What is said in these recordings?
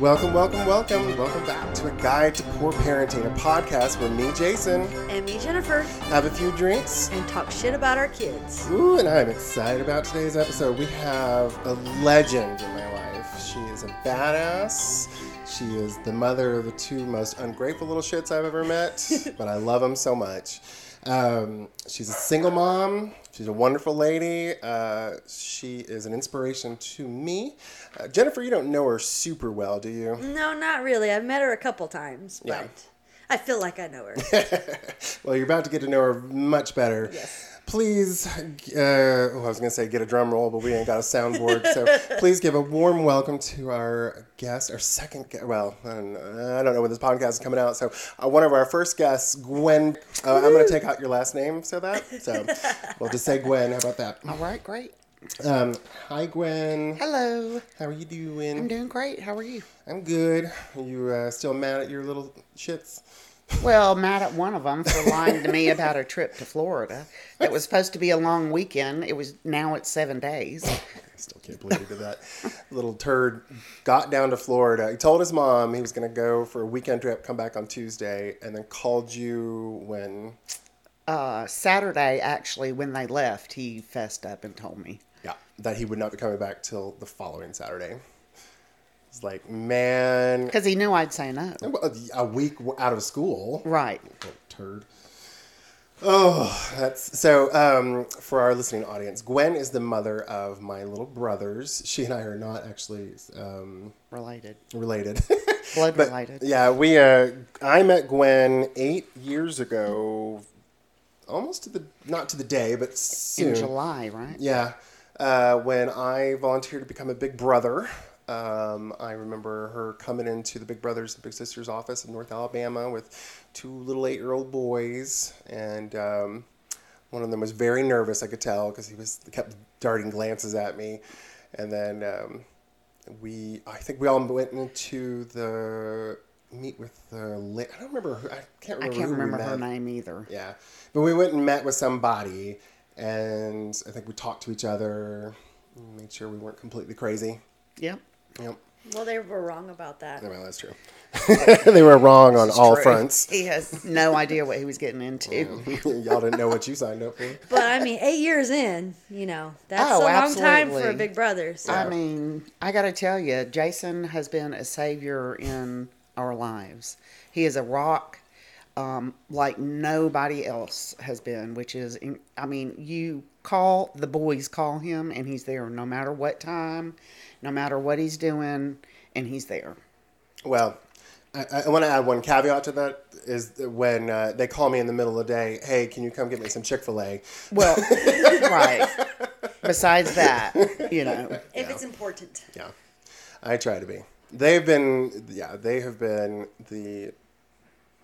Welcome, welcome, welcome. Welcome back to A Guide to Poor Parenting, a podcast where me, Jason, And me, Jennifer, have a few drinks. and talk shit about our kids. Ooh, and I'm excited about today's episode. We have a legend in my life. She is a badass. She is the mother of the two most ungrateful little shits I've ever met, but I love them so much. Um, she's a single mom. She's a wonderful lady. Uh, she is an inspiration to me. Uh, Jennifer, you don't know her super well, do you? No, not really. I've met her a couple times, but Yeah. I feel like I know her. well, you're about to get to know her much better. Yes. Please, uh, oh, I was going to say get a drum roll, but we ain't got a soundboard. so please give a warm welcome to our guest, our second guest. Well, I don't, know, I don't know when this podcast is coming out. So uh, one of our first guests, Gwen. Uh, I'm going to take out your last name, so that. So we'll just say Gwen. How about that? All right, great. Um, hi, Gwen. Hello. How are you doing? I'm doing great. How are you? I'm good. You uh, still mad at your little shits? Well, mad at one of them for lying to me about a trip to Florida. It was supposed to be a long weekend. It was now it's seven days. I still can't believe he did that. Little turd got down to Florida. He told his mom he was going to go for a weekend trip, come back on Tuesday, and then called you when. Uh, Saturday, actually, when they left, he fessed up and told me. Yeah, that he would not be coming back till the following Saturday. It's like, man, Because he knew I'd say no. a week out of school. Right. Turd. Oh, that's so. Um, for our listening audience, Gwen is the mother of my little brothers. She and I are not actually um, Related. related. Blood But, related. Yeah, we. Uh, I met Gwen eight years ago, almost to the not to the day, but soon. In July, right? Yeah, uh, when I volunteered to become a Big Brother. Um, I remember her coming into the Big Brothers and Big Sisters office in North Alabama with two little eight-year-old boys, and um, one of them was very nervous. I could tell because he was kept darting glances at me, and then um, we. I think we all went into the meet with the. I don't remember. Who, I can't remember. I can't remember her name either. Yeah, but we went and met with somebody, and I think we talked to each other, made sure we weren't completely crazy. Yep. Yep, well, they were wrong about that. well, that's true. they were wrong on all True. fronts. He has no idea what he was getting into. Y'all didn't know what you signed up for. But I mean, eight years in, you know, that's Oh, a long time for a big brother. So. I mean, I got to tell you, Jason has been a savior in our lives. He is a rock um, like nobody else has been, which is, in- I mean, you call, the boys call him, and he's there no matter what time, no matter what he's doing, and he's there. Well, I, I want to add one caveat to that is when uh, they call me in the middle of the day, hey, can you come get me some Chick Fil A? Well, right. Besides that, you know, if it's important. Yeah, I try to be. They've been, yeah, they have been the,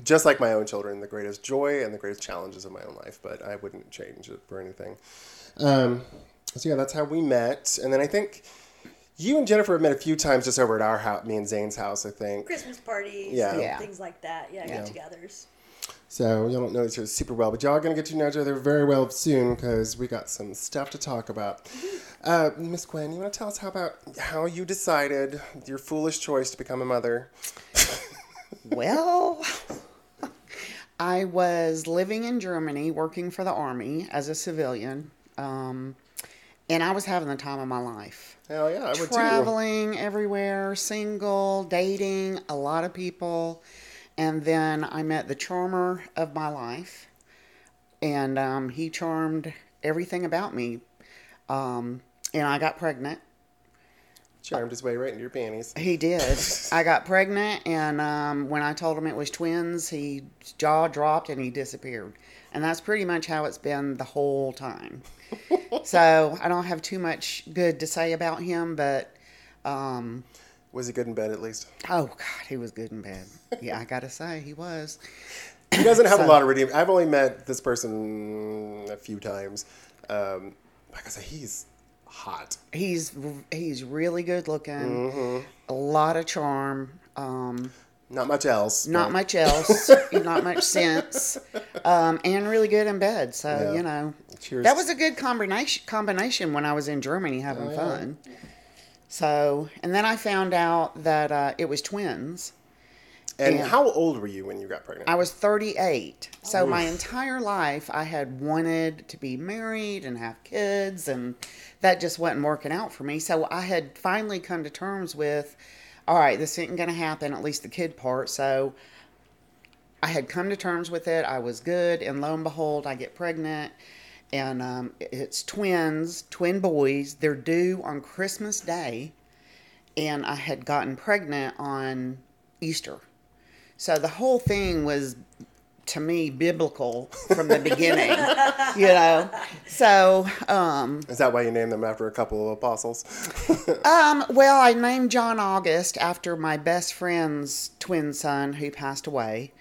just like my own children, the greatest joy and the greatest challenges of my own life. But I wouldn't change it for anything. Um, so yeah, that's how we met, and then I think you and Jennifer have met a few times just over at our house, me and Zane's house, I think. Christmas parties, Yeah. Yeah. things like that. Yeah, Yeah. get-togethers. So y'all don't know each other super well, but y'all are gonna get to know each other very well soon because we got some stuff to talk about. Uh, Miss Gwen, you want to tell us how about how you decided your foolish choice to become a mother? Well, I was living in Germany working for the army as a civilian, um, and I was having the time of my life. Hell yeah, I would too. Traveling everywhere, single, dating a lot of people, and then I met the charmer of my life, and um, he charmed everything about me, um, and I got pregnant. Charmed his way right into your panties. He did. I got pregnant, and um, when I told him it was twins, he jaw dropped and he disappeared. And that's pretty much how it's been the whole time. So I don't have too much good to say about him, but um, Was he good in bed at least? oh god, he was good in bed. Yeah, I gotta say he was. He doesn't have a lot of redeem. I've only met this person a few times. Um, like I said, he's hot. He's he's really good looking, Mm-hmm. a lot of charm. Um, Not much else. not but- much else, not much sense, um, and really good in bed. So Yeah. you know, Cheers. that was a good combination. Combination when I was in Germany having Oh, yeah. fun. So, and then I found out that uh, it was twins. And Yeah. how old were you when you got pregnant? I was 38. So my entire life I had wanted to be married and have kids and that just wasn't working out for me. So I had finally come to terms with all right, this isn't going to happen, at least the kid part. So I had come to terms with it. I was good and lo and behold, I get pregnant and um, it's twins, twin boys. They're due on Christmas Day and I had gotten pregnant on Easter. So the whole thing was to me biblical from the beginning, you know. So, um, Is that why you named them after a couple of apostles? um, well, I named John August after my best friend's twin son who passed away,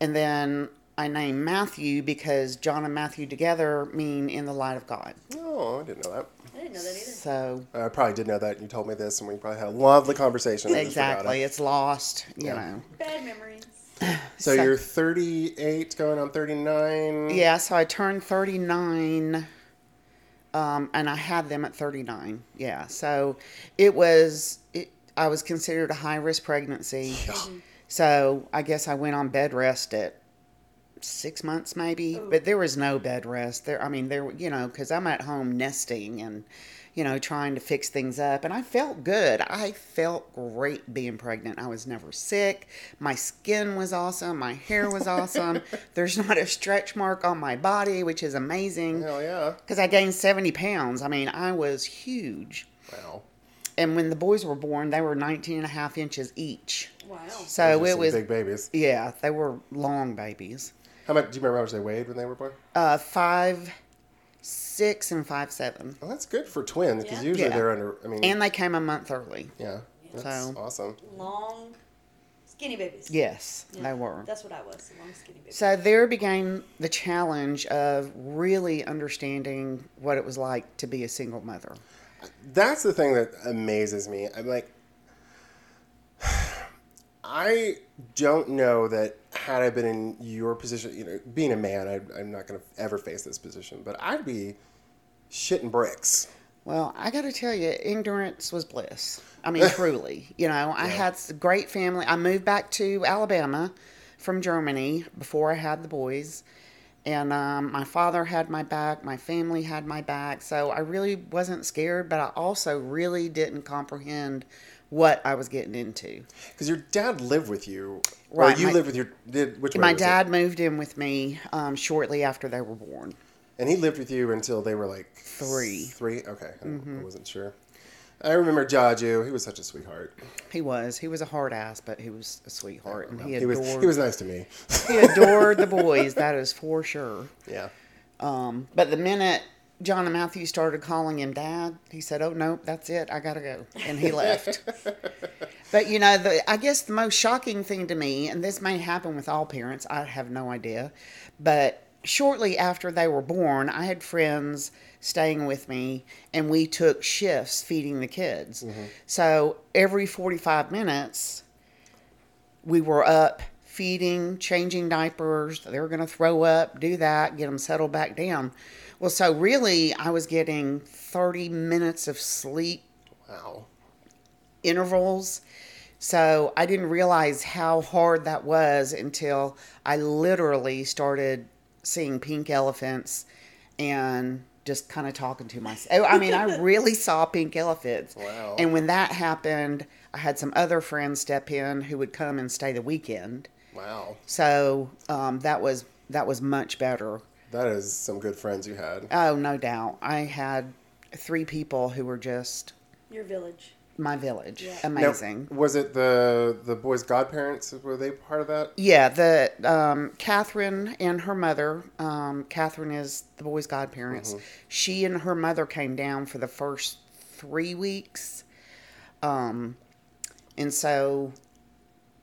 and then I named Matthew because John and Matthew together mean in the light of God. oh, I didn't know that. I didn't know that either. So I probably did know that. You told me this, and we probably had a lovely conversation. I just forgot exactly, it. it's lost, you Yeah. know. Bad memories. So, So- you're 38, going on 39. Yeah, so I turned 39 um, and I had them at 39. Yeah. So it was it, I was considered a high risk pregnancy. So I guess I went on bed rest at 6 months maybe, oh. but there was no bed rest. There I mean there you know cuz I'm at home nesting and you know trying to fix things up and I felt good. I felt great being pregnant. I was never sick. My skin was awesome. My hair was awesome. There's not a stretch mark on my body, which is amazing Hell yeah. because I gained 70 pounds. I mean, I was huge. Wow. And when the boys were born, they were 19 and a half inches each. Wow. So it was, big babies. yeah, they were long babies. How much? Do you remember how much they weighed when they were born? Uh, five, six, and five, seven. Well, that's good for twins because Yeah. usually Yeah. they're under. I mean, And they came a month early. yeah, that's So- awesome. Long, skinny babies. Yes, Yeah, they were. That's what I was. Long, skinny babies. So there began the challenge of really understanding what it was like to be a single mother. That's the thing that amazes me. I'm like, I don't know that had I been in your position, you know, being a man, I, I'm not going to ever face this position, but I'd be shitting bricks. Well, I got to tell you, ignorance was bliss. I mean, truly. You know, I had a great family. I moved back to Alabama from Germany before I had the boys. And um, my father had my back, my family had my back. So I really wasn't scared, but I also really didn't comprehend what I was getting into. Because your dad lived with you, Right, or you my- lived with your did which My was it? dad moved in with me um, shortly after they were born. and he lived with you until they were like Three. Three, okay, I- Mm-hmm. I wasn't sure. I remember Jaju. He was such a sweetheart. He was. He was a hard ass, but he was a sweetheart. And he He was he was nice to me. he adored the boys, that is for sure. yeah. Um, but the minute John and Matthew started calling him dad, he said, "Oh no, that's it. I gotta go," and he left. but you know, the I guess the most shocking thing to me, and this may happen with all parents, I have no idea, but shortly after they were born, I had friends staying with me, and we took shifts feeding the kids. Mm-hmm. So every forty-five minutes, we were up feeding, changing diapers. They were going to throw up, do that, get them settled back down. Well, so really, I was getting 30 minutes of sleep Wow. intervals. So I didn't realize how hard that was until I literally started seeing pink elephants and just kind of talking to myself. I mean, I really saw pink elephants. Wow. And when that happened, I had some other friends step in who would come and stay the weekend. Wow. So um, that was that was much better. That is some good friends you had. Oh, no doubt. I had three people who were just Your village. my village. Yeah. Now, Amazing. was it the the boys' godparents? Were they part of that? Yeah, the um, Catherine and her mother. Um, Catherine is the boys' godparents. She and her mother came down for the first three weeks, um, and so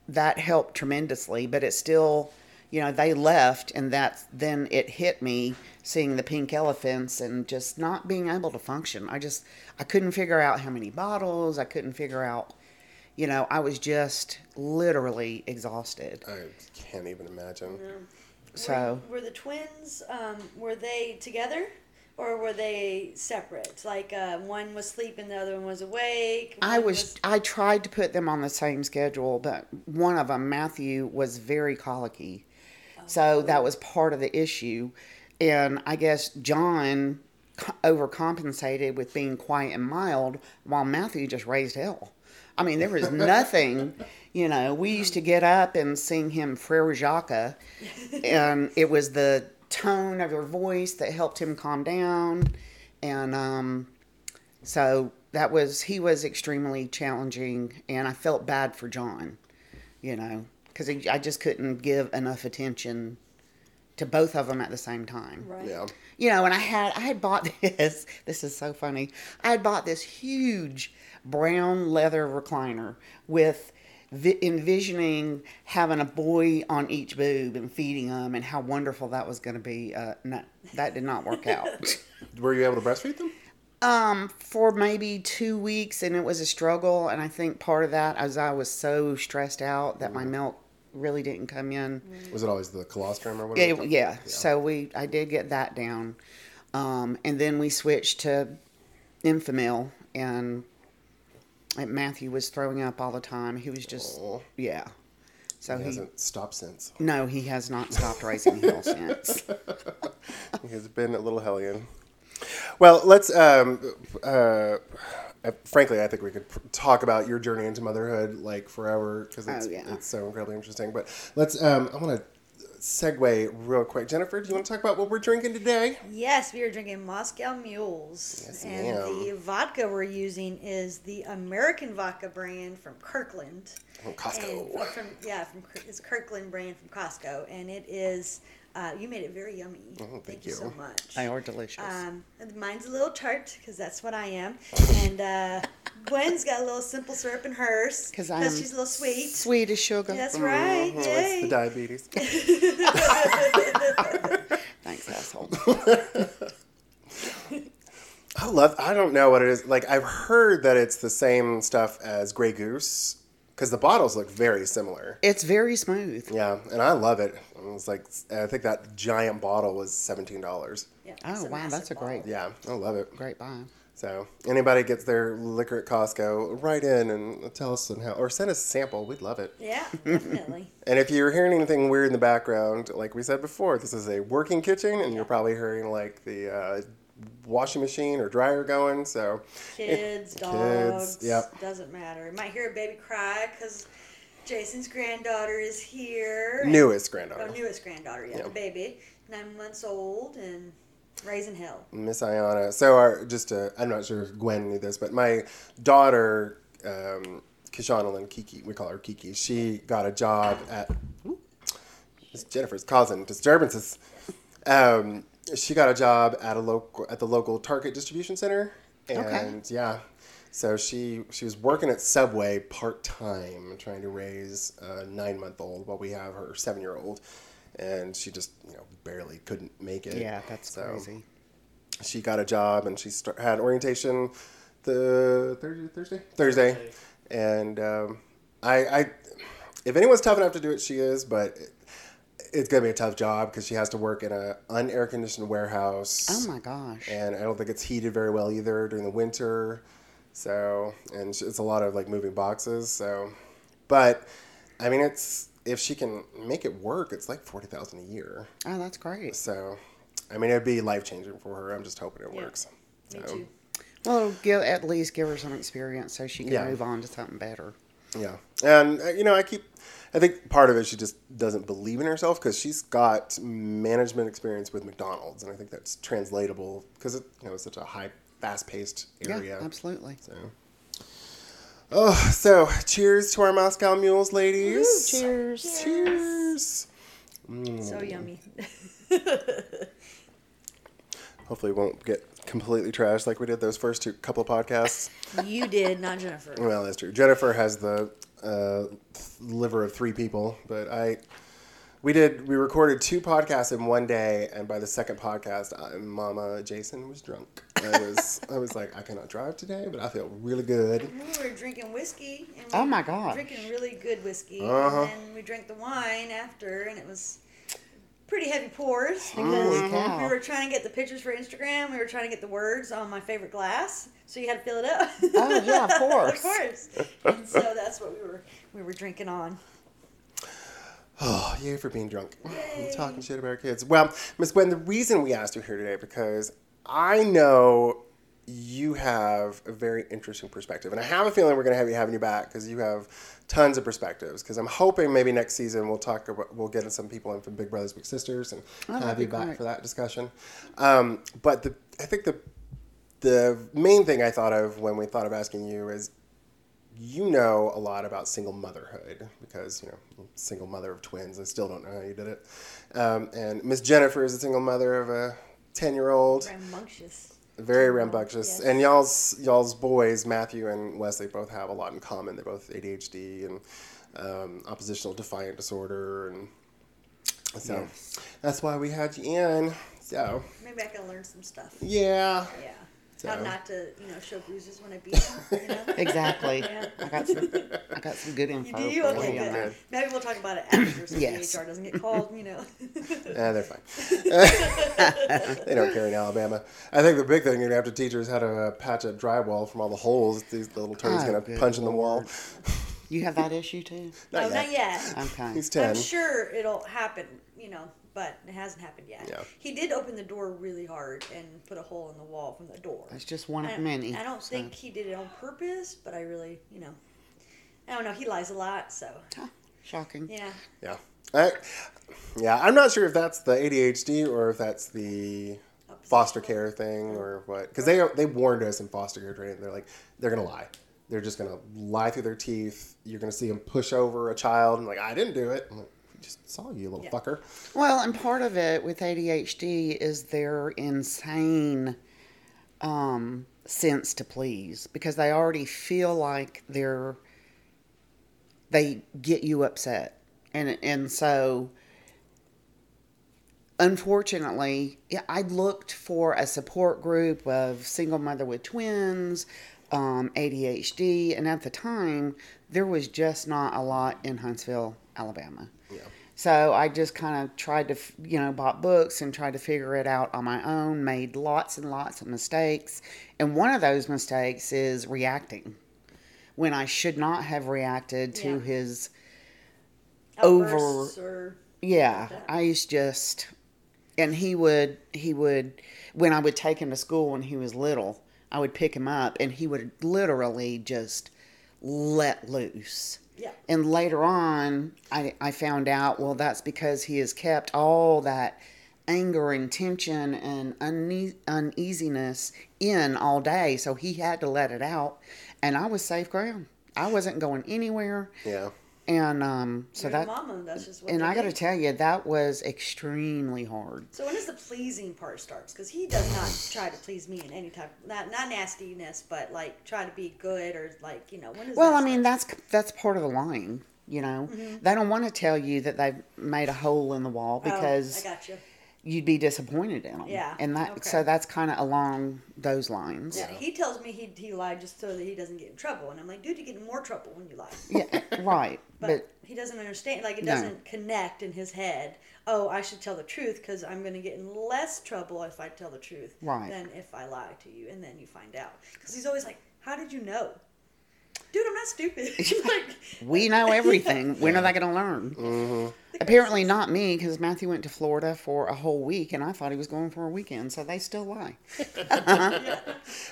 that helped tremendously. But it still, you know, they left, and that's then it hit me seeing the pink elephants and just not being able to function. I just I couldn't figure out how many bottles. I couldn't figure out. You know, I was just literally exhausted. I can't even imagine. So were, were the twins? Um, were they together Or were they separate? Like uh, one was sleeping, the other one was awake. I one was I tried to put them on the same schedule, but one of them, Matthew, was very colicky, so that was part of the issue, and I guess John overcompensated with being quiet and mild, while Matthew just raised hell. I mean, there was nothing, you know. We used to get up and sing him Frere Jacques, and it was the tone of your voice that helped him calm down, and um, so that was he was extremely challenging, and I felt bad for John, you know, because I just couldn't give enough attention to both of them at the same time. Right. Yeah. You know, and I had I had bought this. This is so funny. I had bought this huge brown leather recliner with vi- envisioning having a boy on each boob and feeding them, and how wonderful that was going to be. Uh, no, that did not work out. Were you able to breastfeed them? Um, for maybe two weeks, and it was a struggle. And I think part of that that is I was so stressed out that my milk really didn't come in. Was it always the colostrum or Yeah, whatever? it- yeah. So we, I did get that down, um, and then we switched to Enfamil, and Matthew was throwing up all the time. He was just, yeah. So He he, hasn't stopped since. no, he has not stopped raising hell since. He has been a little hellion. Well, let's. Um, uh, frankly, I think we could pr- talk about your journey into motherhood like forever because it's, Oh, yeah. it's so incredibly interesting. But let's. Um, I want to segue real quick. Jennifer, do you want to talk about what we're drinking today? Yes, we are drinking Moscow Mules. Yes, and ma'am. the vodka we're using is the American vodka brand from Kirkland. From Costco. Uh, from, yeah, from it's Kirkland brand from Costco. And it is, uh, you made it very yummy. Oh, thank you. you. so much. They are delicious. Um, mine's a little tart because that's what I am. And uh, Gwen's got a little simple syrup in hers Because I am she's a little sweet. sweet as sugar. That's right. Mhm, Yay. It's the diabetes. Thanks, asshole. I love. I don't know what it is. Like I've heard that it's the same stuff as Grey Goose because the bottles look very similar. It's very smooth. Yeah, and I love it. It was like I think that giant bottle was seventeen dollars. Yeah, Oh, wow, that's a great- bottle. Yeah, I love it. Great buy. So anybody gets their liquor at Costco, write in and tell us and how, or send us a sample. We'd love it. Yeah, definitely. And if you're hearing anything weird in the background, like we said before, this is a working kitchen, and you're probably hearing like the uh, washing machine or dryer going. So Kids, Kids, dogs, yep. doesn't matter. Might hear a baby cry because Jason's granddaughter is here. newest Oh, granddaughter, newest granddaughter, yeah, Yeah. the baby, nine months old and raising hell. Miss Ayana. So our just uh, I'm not sure if Gwen knew this, but my daughter, um, Kishanalyn Kiki, we call her Kiki. She got a job at Jennifer's causing disturbances. Um, she got a job at a local at the local Target distribution center, and Okay. yeah, so she she was working at Subway part time, trying to raise a nine month old while we have her seven year old, and she just you know barely couldn't make it. Yeah, that's So, crazy. She got a job and she start, had orientation the Thursday Thursday Thursday, and um, I I if anyone's tough enough to do it, she is, but. It, it's gonna be a tough job because she has to work in a unair conditioned warehouse Oh my gosh. and I don't think it's heated very well either during the winter. So, and it's a lot of like moving boxes. So, but I mean, it's if she can make it work, it's like forty thousand a year. Oh, that's great. So, I mean, it'd be life changing for her. I'm just hoping it Yeah. works. Me too. Well, give, at least give her some experience so she can Yeah. move on to something better. Yeah, and uh, you know, I keep. I think part of it she just doesn't believe in herself because she's got management experience with McDonald's, and I think that's translatable because it you know it's such a high, fast-paced area. Yeah, absolutely. So. Oh, so cheers to our Moscow Mules, ladies. cheers. Cheers. Mm. So yummy. Hopefully, it won't get completely trashed like we did those first two couple podcasts. you did, not Jennifer. well, that's true. Jennifer has the uh, liver of three people, but I. We did. We recorded two podcasts in one day, and by the second podcast, I, Mama Jason was drunk. I was. I was like, I cannot drive today, but I feel really good. We were drinking whiskey. And we Oh my god. Drinking really good whiskey. Uh-huh. And then we drank the wine after, and it was pretty heavy pours because we were trying to get the pictures for Instagram. We were trying to get the words on my favorite glass, so you had to fill it up. Oh, yeah, of course. of course. And so that's what we were we were drinking on. Oh, yay for being drunk. Talking shit about our kids. Well, Miss Gwen, the reason we asked you here today because I know you have a very interesting perspective, and I have a feeling we're going to have you having you back because you have tons of perspectives. Because I'm hoping maybe next season we'll talk about we'll get some people in from Big Brothers Big Sisters and have that'd you be back great. for that discussion. Um, but the I think the the main thing I thought of when we thought of asking you is you know a lot about single motherhood because you know single mother of twins. I still don't know how you did it. Um, and Miss Jennifer is a single mother of a ten year old, Rambunctious. Very rambunctious. Yes. And y'all's y'all's boys, Matthew and Wesley, both have a lot in common. They're both ADHD and um, oppositional defiant disorder, and so Yes. that's why we had you in. So Maybe I can learn some stuff. yeah, Yeah. So- How not to, you know, show bruises when I beat them. You know? Exactly. Yeah. I got some. I got some good You info. do? for you Okay, on good. that. Maybe we'll talk about it after so Yes. the HR doesn't get called, you know. Eh, they're fine. they don't care in Alabama. I think the big thing you're gonna have to teach her is how to uh, patch up drywall from all the holes these little turds Oh, gonna good punch in the wall. You have that issue too? no, Oh, not yet. Okay. He's 10 I'm sure it'll happen, you know, but it hasn't happened yet. Yeah. He did open the door really hard and put a hole in the wall from the door. That's just one of many. I don't so. think he did it on purpose, but I really, you know, I don't know. He lies a lot, so Ah, Shocking. yeah. Yeah. I, yeah, I'm not sure if that's the ADHD or if that's the foster care thing or what. Because they they warned us in foster care training. They're like they're gonna lie. They're just gonna lie through their teeth. You're gonna see them push over a child and like I didn't do it. Like, just saw you, little Yeah. fucker. Well, and part of it with ADHD is their insane um, sense to please because they already feel like they're they get you upset, and and so unfortunately, I looked for a support group of single mother with twins, um, ADHD, and at the time there was just not a lot in Huntsville, Alabama. Yeah. So I just kind of tried to, you know, bought books and tried to figure it out on my own, made lots and lots of mistakes. And one of those mistakes is reacting when I should not have reacted to Yeah. his, Over- Outbursts or yeah, that. I used just, and he would, he would, when I would take him to school when he was little, I would pick him up and he would literally just let loose. Yeah. And later on, I, I found out, well, that's because he has kept all that anger and tension and une- uneasiness in all day. So he had to let it out. And I was safe ground. I wasn't going anywhere. Yeah. And um, so that, mama, that's just what and I got to tell you, that was extremely hard. So when does the pleasing part starts? Because he does not try to please me in any type, not not nastiness, but like try to be good or like you know when does Well, I mean, that's that's part of the lying. You know, Mm-hmm. they don't want to tell you that they've made a hole in the wall because oh, I got you. You'd be disappointed in them. Yeah, and that okay. so that's kind of along those lines. Yeah, he tells me he he lied just so that he doesn't get in trouble, and I'm like, dude, you get in more trouble when you lie. Yeah, right. But, But, he doesn't understand. Like it doesn't connect in his head. Oh, I should tell the truth because I'm going to get in less trouble if I tell the truth Right. than if I lie to you, and then you find out. Because he's always like, "How did you know?" Dude, I'm not stupid. like, we know everything. When are they going to learn? Mm-hmm. Apparently not me, because Matthew went to Florida for a whole week, and I thought he was going for a weekend. So they still lie. I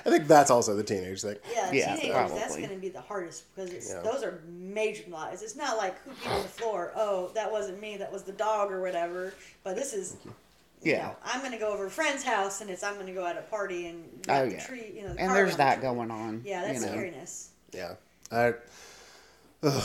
think that's also the teenage thing. Yeah, Yeah, teenagers, that's going to be the hardest because it's, Yeah. those are major lies. It's not like who peed on the floor. Oh, that wasn't me. That was the dog or whatever. But this is, you Yeah. know, I'm going to go over a friend's house and it's I'm going to go at a party and Oh, yeah. tree. You know, the And car there's around that going on. Yeah, that's you know. scariness. Yeah, I, ugh,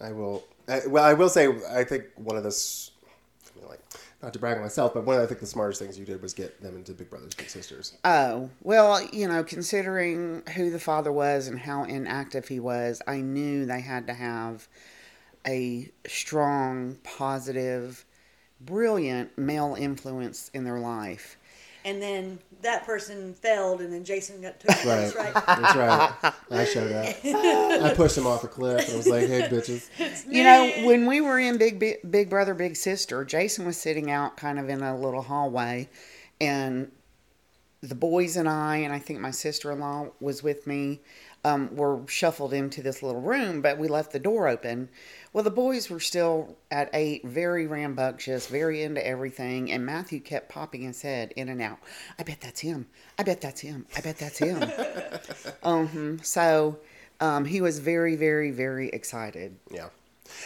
I will. I, well, I will say, I think one of the, I mean, like, not to brag on myself, but one of I think the smartest things you did was get them into Big Brothers Big Sisters. Oh, well, you know, considering who the father was and how inactive he was, I knew they had to have a strong, positive, brilliant male influence in their life. And then that person failed, and then Jason got took place, Right. right? That's right. I showed up. I pushed him off a cliff and was like, "Hey, bitches." You know, when we were in Big, Big Big Brother Big Sister, Jason was sitting out kind of in a little hallway, and the boys and I, and I think my sister in law was with me, um, were shuffled into this little room, but we left the door open. Well, the boys were still at eight, very rambunctious, very into everything, and Matthew kept popping his head in and out. I bet that's him. I bet that's him. I bet that's him. um, so um, he was very, very, very excited. Yeah,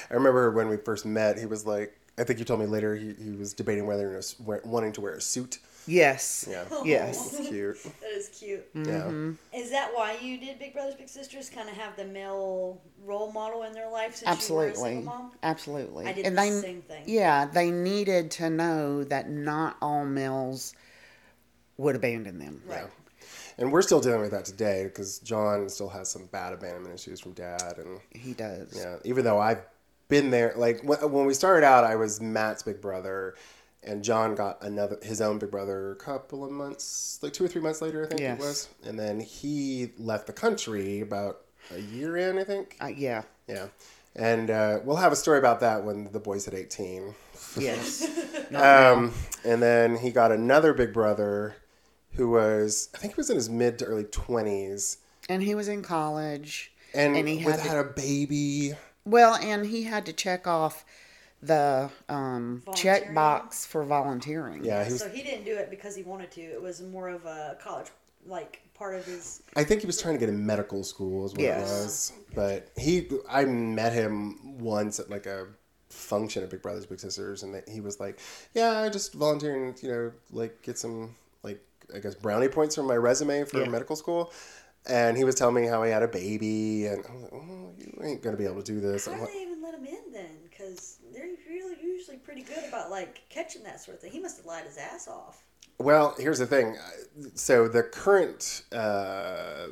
I remember when we first met. He was like, I think you told me later he, he was debating whether or not wear- wanting to wear a suit. Yes. Yeah, Yes. It's cute. That is cute. Mm-hmm. Yeah, Is that why you did Big Brothers Big Sisters? Kind of have the male role model in their life since you were a Absolutely. single mom. Absolutely. I did and the they, same thing. Yeah, they needed to know that not all males would abandon them. Right. yeah. And we're still dealing with that today because John still has some bad abandonment issues from dad, and He does. yeah, even though I've been there, like when we started out, I was Matt's big brother, and John got another his own big brother a couple of months, like two or three months later, I think Yes. it was, and then he left the country about a year in, I think. Uh, yeah. Yeah, and uh, we'll have a story about that when the boys hit eighteen. Yes. Um, and then he got another big brother, who was I think he was in his mid to early twenties, and he was in college. and, And he had had a baby. Well, and he had to check off the um, check box for volunteering. Yeah, he was. So he didn't do it because he wanted to. It was more of a college, like part of his. I think he was trying to get in medical school, is what Yes. it was. But he, I met him once at like a function at Big Brothers Big Sisters, and he was like, "Yeah, I just volunteering, you know, like get some like I guess brownie points from my resume for Yeah. medical school." And he was telling me how he had a baby, and I was like, "Oh, you ain't gonna be able to do this." How I'm like, they even let him in then? Because they're really usually pretty good about like catching that sort of thing. He must have lied his ass off. Well, here's the thing. So the current, uh,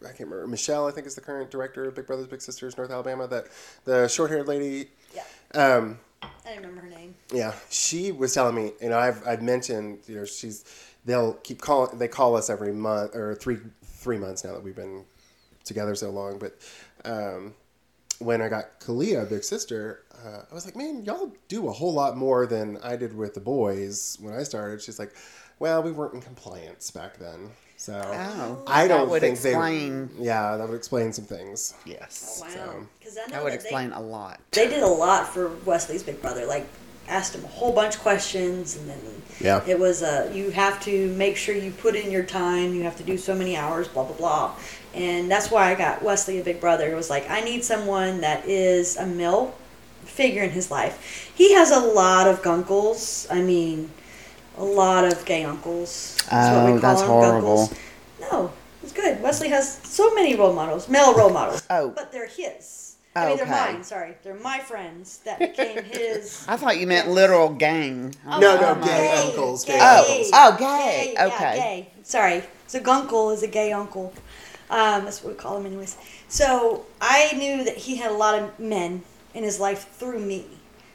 I can't remember. Michelle, I think, is the current director of Big Brothers Big Sisters North Alabama. That the short-haired lady. Yeah, Um, I don't remember her name. yeah, she was telling me. You know, I've I've mentioned. You know, she's. They'll keep calling. They call us every month or three three months now that we've been together so long. But um, when I got Kalia, big sister, uh, I was like, man, y'all do a whole lot more than I did with the boys when I started. She's like, well, we weren't in compliance back then. So Oh, I don't would think explain- they. Yeah, that would explain some things. Yes. Wow, So- because I know That would that explain a lot. they, they did a lot for Wesley's big brother. Like asked him a whole bunch of questions, and then Yeah. it was uh, you have to make sure you put in your time. You have to do so many hours. Blah blah blah. And that's why I got Wesley a big brother. It was like I need someone that is a male figure in his life. He has a lot of gunkles. I mean, a lot of gay uncles. That's Oh, that's horrible. gunkles. No, it's good. Wesley has so many role models, male role models. Oh. but they're his. I mean, they're Okay. mine. Sorry, they're my friends that became his. I thought you meant literal gang. Oh, No, no, oh, gay gay, uncles, Gay, gay Oh, uncles. oh, gay. yeah, Okay. gay. Sorry. So gunkle is a gay uncle. Um, that's what we call him, anyways. So I knew that he had a lot of men in his life through me.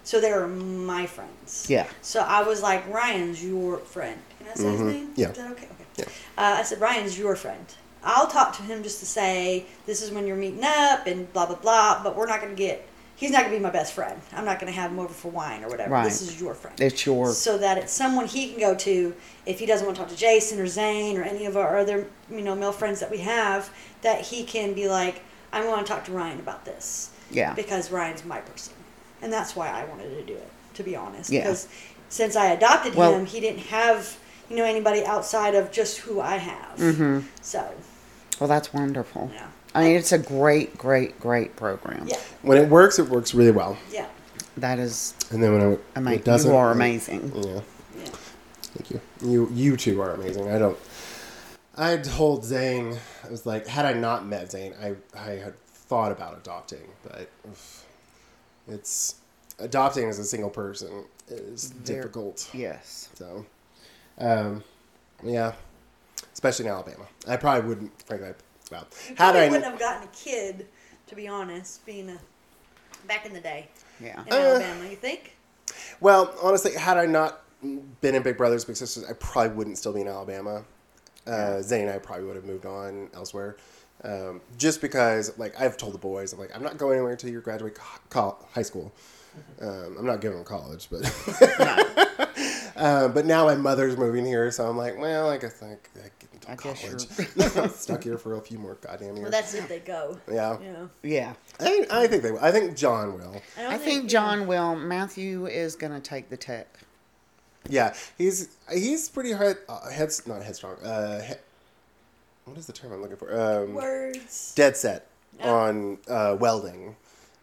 So they were my friends. Yeah. So I was like, Ryan's your friend. Can I say his name? Mm-hmm. Yeah. Is that okay? Okay. Uh, I said, Ryan's your friend. I'll talk to him just to say this is when you're meeting up and blah blah blah. But we're not going to get. He's not going to be my best friend. I'm not going to have him over for wine or whatever. Right. This is your friend It's your so that it's someone he can go to if he doesn't want to talk to Jason or Zane or any of our other you know male friends that we have that he can be like I want to talk to Ryan about this yeah. because Ryan's my person and that's why I wanted to do it to be honest Yeah. because since I adopted Well- him he didn't have you know anybody outside of just who I have Mm-hmm. so Well, that's wonderful. yeah I mean, it's a great, great, great program. yeah When it works, it works really well. yeah That is, And then when it, I mean, it doesn't, you are amazing. Yeah. yeah Thank you. You you two are amazing. I don't. I told Zane, I was like, had I not met Zane, I I had thought about adopting, but oof, it's adopting as a single person is Very- difficult. Yes. So, um, yeah, especially in Alabama, I probably wouldn't. Frankly, well, you had I wouldn't have gotten a kid to be honest being a back in the day Yeah. in Uh, Alabama you think Well, honestly, had I not been in Big Brothers, Big Sisters, I probably wouldn't still be in Alabama. Uh, Zane and I probably would have moved on elsewhere. Um, just because, like, I've told the boys, I'm like, I'm not going anywhere until you graduate co- col- high school. Um, I'm not giving them college, but uh, but now my mother's moving here, so I'm like, well, I guess I, I get into I guess college. I'm stuck here for a few more goddamn years. Well, that's if they go. yeah, You know. Yeah. I, I think they. will. I think John will. don't I think John will. Matthew is going to take the tech. Yeah, he's he's pretty hard. Uh, heads not headstrong. Uh, he, what is the term I'm looking for? Um, words. dead set on uh, welding,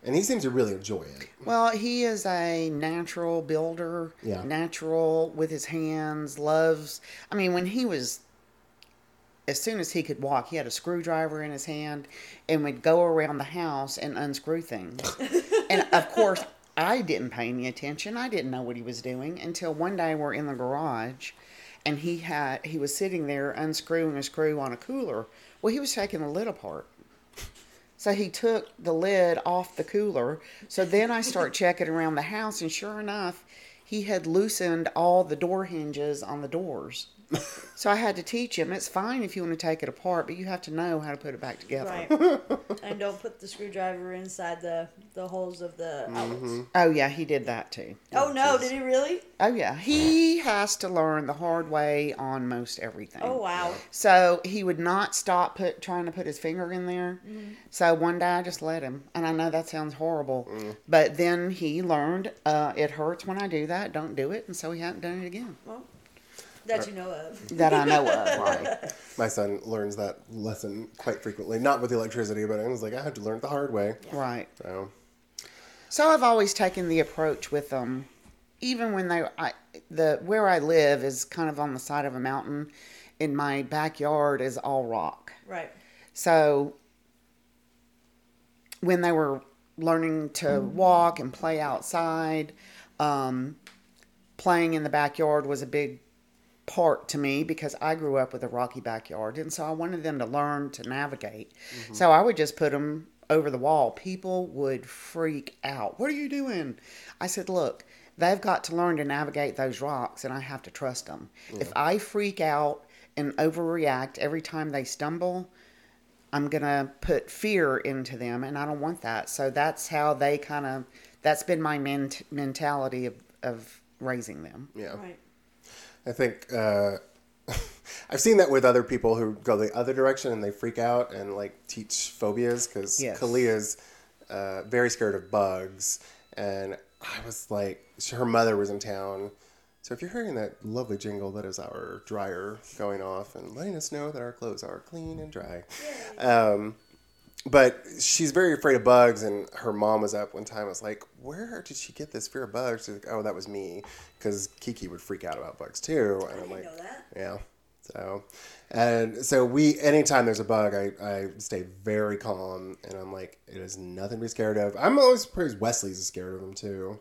and he seems to really enjoy it. Well, he is a natural builder. Yeah. Natural with his hands, loves. I mean, when he was, as soon as he could walk, he had a screwdriver in his hand and would go around the house and unscrew things. and of course, I didn't pay any attention. I didn't know what he was doing until one day we're in the garage and he had he was sitting there unscrewing a screw on a cooler. Well, he was taking the lid apart. So he took the lid off the cooler. So then I start checking around the house, and sure enough, he had loosened all the door hinges on the doors. So I had to teach him it's fine if you want to take it apart, but you have to know how to put it back together. Right. and don't put the screwdriver inside the, the holes of the outlets. Mm-hmm. Oh, yeah, he did that too. Oh, no, did he really? Oh, yeah. He has to learn the hard way on most everything. Oh, wow. So he would not stop put trying to put his finger in there. Mm-hmm. So one day I just let him, and I know that sounds horrible, mm. but then he learned uh, it hurts when I do that. Don't do it, and so he hadn't done it again Well, that you know of. that I know of. Right? My son learns that lesson quite frequently, not with the electricity, but I was like, I had to learn it the hard way. Right. So So I've always taken the approach with them, even when they I, the where I live is kind of on the side of a mountain, and my backyard is all rock. Right. So when they were learning to walk and play outside, um, playing in the backyard was a big part to me because I grew up with a rocky backyard, and so I wanted them to learn to navigate. Mm-hmm. So I would just put them over the wall. People would freak out. What are you doing? I said, look. They've got to learn to navigate those rocks, and I have to trust them. If I freak out and overreact every time they stumble, I'm gonna put fear into them, and I don't want that. So that's how they kind of. That's been my ment- mentality of, of raising them. yeah, Right. I think uh, I've seen that with other people who go the other direction and they freak out and like teach phobias because Yes. Kalia's uh, very scared of bugs, and I was like, her mother was in town. So if you're hearing that lovely jingle, that is our dryer going off and letting us know that our clothes are clean and dry. Um, but she's very afraid of bugs, and her mom was up one time. I was like, "Where did she get this fear of bugs?" She's like, "Oh, that was me," because Kiki would freak out about bugs too. And I'm like, know that. "Yeah." So, and so we, anytime there's a bug, I, I stay very calm, and I'm like, "It is nothing to be scared of." I'm always surprised Wesley's is scared of them too.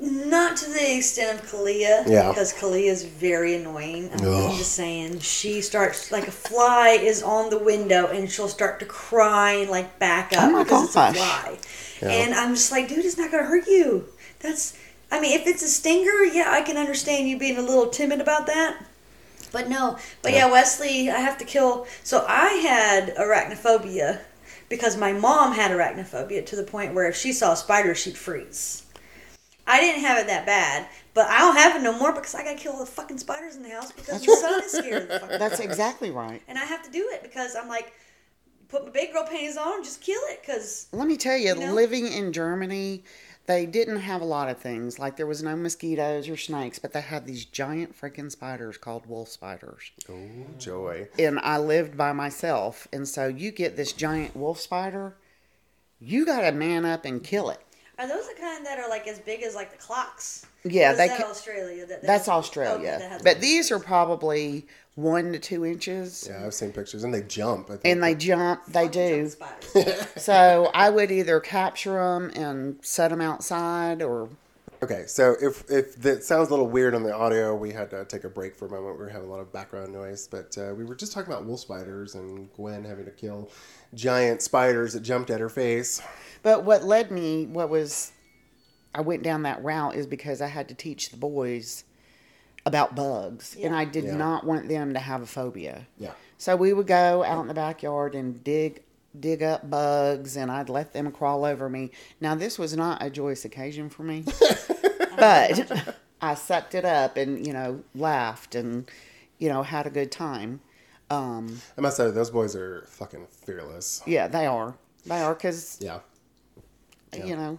Not to the extent of Kalia, Yeah. because Kalia is very annoying. I'm, Ugh. Just saying, she starts like a fly is on the window, and she'll start to cry and like back up Oh my because gosh. it's a fly. And I'm just like, dude, it's not gonna hurt you. That's, I mean, if it's a stinger, yeah, I can understand you being a little timid about that. But no, but yeah, Wesley, I have to kill. So I had arachnophobia because my mom had arachnophobia to the point where if she saw a spider, she'd freeze. I didn't have it that bad, but I don't have it no more because I gotta kill all the fucking spiders in the house because my son is scared of the fucking That's spiders. exactly right. And I have to do it because I'm like, put my big girl panties on, and just kill it because Let me tell you, You know? living in Germany, they didn't have a lot of things. Like there was no mosquitoes or snakes, but they had these giant freaking spiders called wolf spiders. Oh joy! and I lived by myself. And so you get this giant wolf spider, you got to man up and kill it. Are those the kind that are like as big as like the clocks? Yeah, Or is they that ca- Australia. That, that That's has- okay, Australia. that has- But these are probably one to two inches. Yeah, I've seen pictures, and they jump. I think. And they jump, they do. Spiders. So I would either capture them and set them outside or. Okay, so if if that sounds a little weird on the audio, we had to take a break for a moment. We were having a lot of background noise, but uh, we were just talking about wolf spiders and Gwen having to kill giant spiders that jumped at her face. But what led me, what was, I went down that route is because I had to teach the boys about bugs, and I did Yeah. not want them to have a phobia. Yeah. So we would go out in the backyard and dig dig up bugs and I'd let them crawl over me. Now this was not a joyous occasion for me. but I sucked it up and, you know, laughed and you know, had a good time. Um I must say, those boys are fucking fearless. yeah, they are. They are cuz Yeah. Yeah. you know,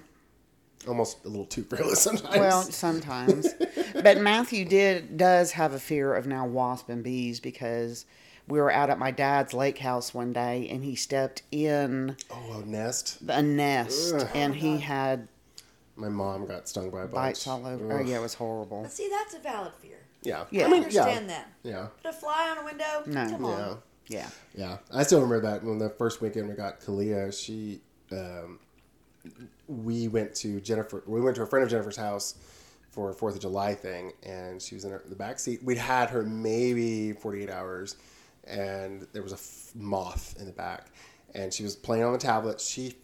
Almost a little too fearless sometimes. well, sometimes. but Matthew did does have a fear of now wasp and bees because we were out at my dad's lake house one day and he stepped in oh, a nest. a nest Ugh. and he had My mom got stung by a bunch. bites all over. Oh Ugh. yeah, it was horrible. But see, that's a valid fear. Yeah. Yeah. I mean, understand that. Yeah. Put a fly on a window. No. Come on. Yeah. Yeah. Yeah, I still remember that when the first weekend we got Kalia, she, um, we went to Jennifer. We went to a friend of Jennifer's house for a Fourth of July thing, and she was in her, the back seat. We'd had her maybe forty eight hours, and there was a f- moth in the back, and she was playing on the tablet. She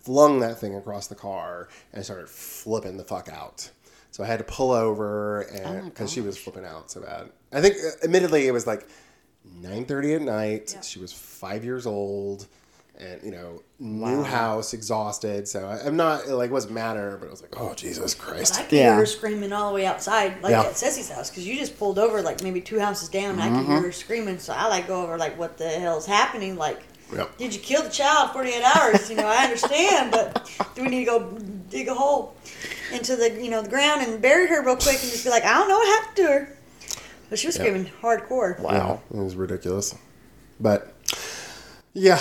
flung that thing across the car and started flipping the fuck out. So I had to pull over and because she was flipping out so bad. I think, uh, admittedly, it was like nine thirty at night. She was five years old, and you know, new house, exhausted. So I, I'm not like it wasn't matter, but I was like, oh Jesus Christ. I could Yeah. hear her screaming all the way outside, like Yeah. at Ceci's house, because you just pulled over like maybe two houses down. And I can hear her mm-hmm. screaming, so I like go over like, what the hell's happening? Like, Yep. did you kill the child? Forty eight hours? You know, I understand, but do we need to go dig a hole into the you know the ground and bury her real quick and just be like, I don't know what happened to her. But she was Yeah. screaming hardcore. Wow. It was ridiculous. But yeah,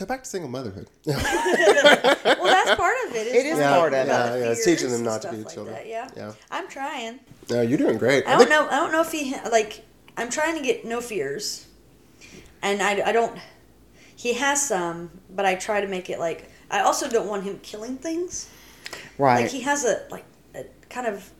so back to single motherhood. Well, that's part of it. It is learning part of about it. the Yeah, it's teaching them not to be like children. that, Yeah. Yeah. I'm trying. no, you're doing great. I don't think- know. I don't know if he like. I'm trying to get no fears, and I, I don't. He has some, but I try to make it like. I also don't want him killing things. Right. Like he has a like a kind of.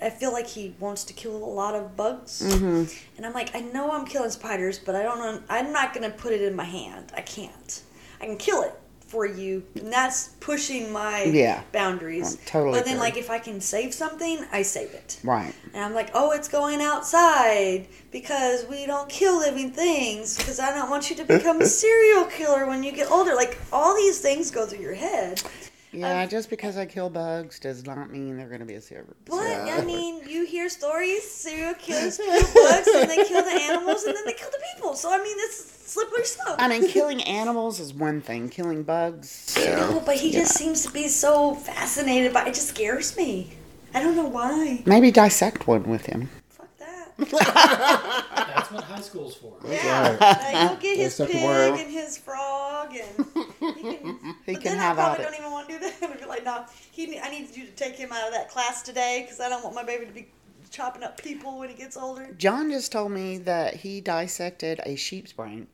I feel like he wants to kill a lot of bugs, Mm-hmm. and I'm like, I know I'm killing spiders, but I don't know. I'm not gonna put it in my hand. I can't. I can kill it for you, and that's pushing my Yeah. boundaries. I totally But then, agree. like, if I can save something, I save it. right. And I'm like, oh, it's going outside because we don't kill living things because I don't want you to become a serial killer when you get older. Like, all these things go through your head. Yeah, just because I kill bugs does not mean they're going to be a serial. But, Yeah. I mean, you hear stories serial killers kill bugs and they kill the animals and then they kill the people. So, I mean, it's slippery slope. I mean, killing animals is one thing. Killing bugs. no, but he just seems to be so fascinated by it. It just scares me. I don't know why. Maybe dissect one with him. Fuck that. That's what high school's for. Yeah, Right. like, he'll get his pig worm. and his frog, and he can. He but can then have I probably it. don't even want to do that. I'd be like, no, he. I need you to take him out of that class today because I don't want my baby to be chopping up people when he gets older. John just told me that he dissected a sheep's brain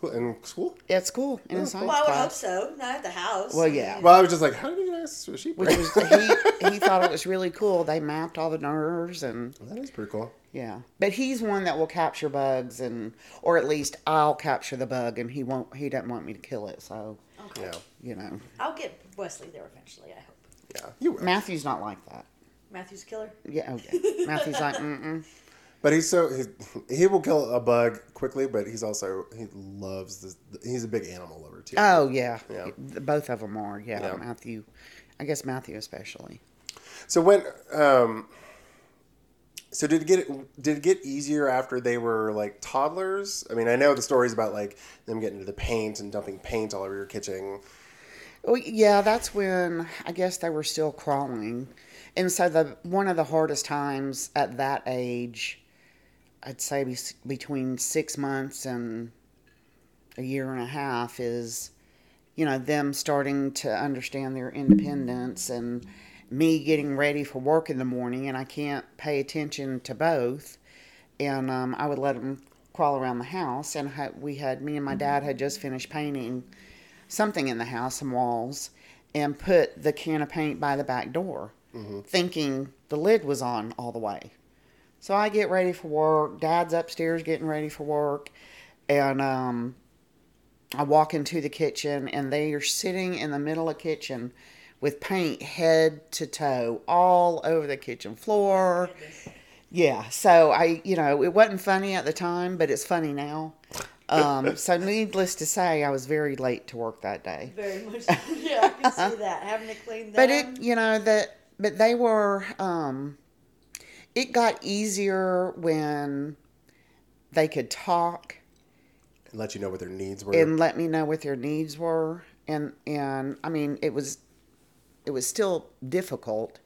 Cool. In school? at school in oh, a science well, I would hope class. so. Not at the house. Well, yeah. Well, I was just like, how did you get access to a sheep? Which brain? was he he thought it was really cool. They mapped all the nerves and that is pretty cool. yeah. But he's one that will capture bugs and or at least I'll capture the bug and he won't he doesn't want me to kill it. So, okay. Yeah. you know. I'll get Wesley there eventually. I hope. Yeah. You will. Matthew's not like that. Matthew's killer. Yeah, oh, okay. Matthew's like, mm-mm. But he's so he, he will kill a bug quickly, but he's also he loves this. He's a big animal lover too. Oh yeah. Yeah. Both of them are. Yeah, Yeah. Matthew. I guess Matthew especially. So when um, so did it get did it get easier after they were like toddlers? I mean, I know the stories about like them getting into the paint and dumping paint all over your kitchen. Well, yeah, that's when I guess they were still crawling, and so the one of the hardest times at that age, I'd say be, between six months and a year and a half is, you know, them starting to understand their independence and me getting ready for work in the morning, and I can't pay attention to both, and um, I would let them crawl around the house, and we had me and my dad had just finished painting something in the house, some walls, and put the can of paint by the back door, thinking the lid was on all the way. So I get ready for work. Dad's upstairs getting ready for work, and um, I walk into the kitchen, and they are sitting in the middle of the kitchen with paint head to toe all over the kitchen floor. Yeah, so I, you know, it wasn't funny at the time, but it's funny now. Um, so needless to say, I was very late to work that day. Very much. yeah, I can see that. Having to clean them. But it, you know, that, but they were, um, it got easier when they could talk And let you know what their needs were. and let me know what their needs were. And, and I mean, it was, it was still difficult,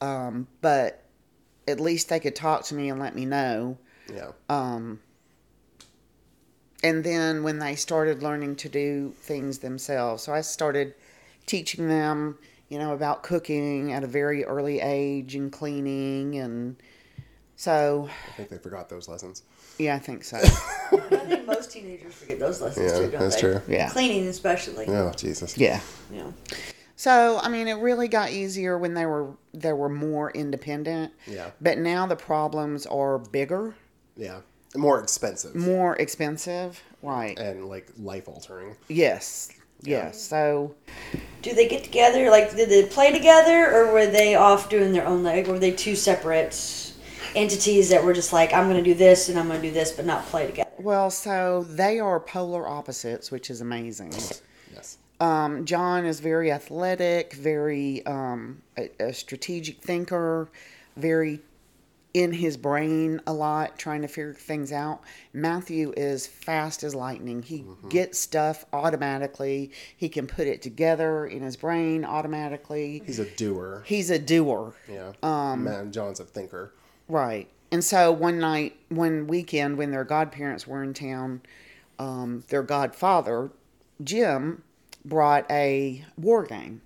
um, but at least they could talk to me and let me know. yeah. Um, and then when they started learning to do things themselves, so I started teaching them, you know, about cooking at a very early age and cleaning, and so I think they forgot those lessons. yeah, I think so. I think most teenagers forget those lessons Yeah, too, don't that's they? true. Yeah. Cleaning especially. Oh, Jesus. yeah. Yeah. So I mean, it really got easier when they were they were more independent. Yeah. But now the problems are bigger, Yeah. More expensive. more expensive. Right. and like life altering. Yes. Yes. So Do they get together? Like, did they play together, or were they off doing their own? Like, were they two separate entities that were just like, I'm going to do this and I'm going to do this, but not play together? Well, so they are polar opposites, which is amazing. Yes. Um, John is very athletic, very um, a, a strategic thinker, very in his brain a lot, trying to figure things out. Matthew is fast as lightning. He gets stuff automatically. He can put it together in his brain automatically. He's a doer. He's a doer. Yeah. Um. Man, John's a thinker. Right. And so one night, one weekend, when their godparents were in town, um, their godfather, Jim, brought a war game.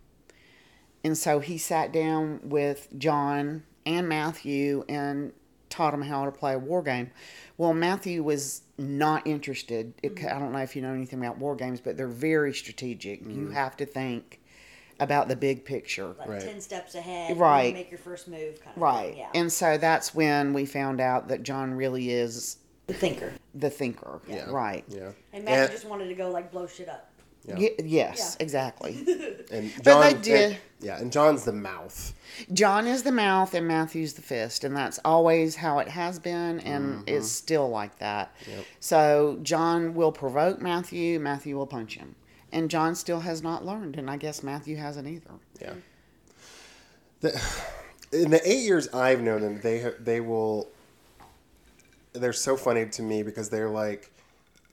And so he sat down with John and Matthew and taught them how to play a war game. Well, Matthew was not interested. It, mm-hmm. I don't know if you know anything about war games, but they're very strategic. You mm-hmm. have to think about the big picture. Like Right. 10 steps ahead. Right. and Make your first move, kind of Right. thing. Yeah. And so that's when we found out that John really is the thinker. the thinker. Yeah. Right. Yeah. And Matthew And- just wanted to go, like, blow shit up. Yeah. Ye- yes, Yeah. exactly. And But John. they did- and- yeah, and John's the mouth. John is the mouth and Matthew's the fist, and that's always how it has been, and mm-hmm. it's still like that. Yep. So John will provoke Matthew, Matthew will punch him, and John still has not learned, and I guess Matthew hasn't either. Yeah. The, in the eight years I've known them, they ha- they will. They're so funny to me because they're like,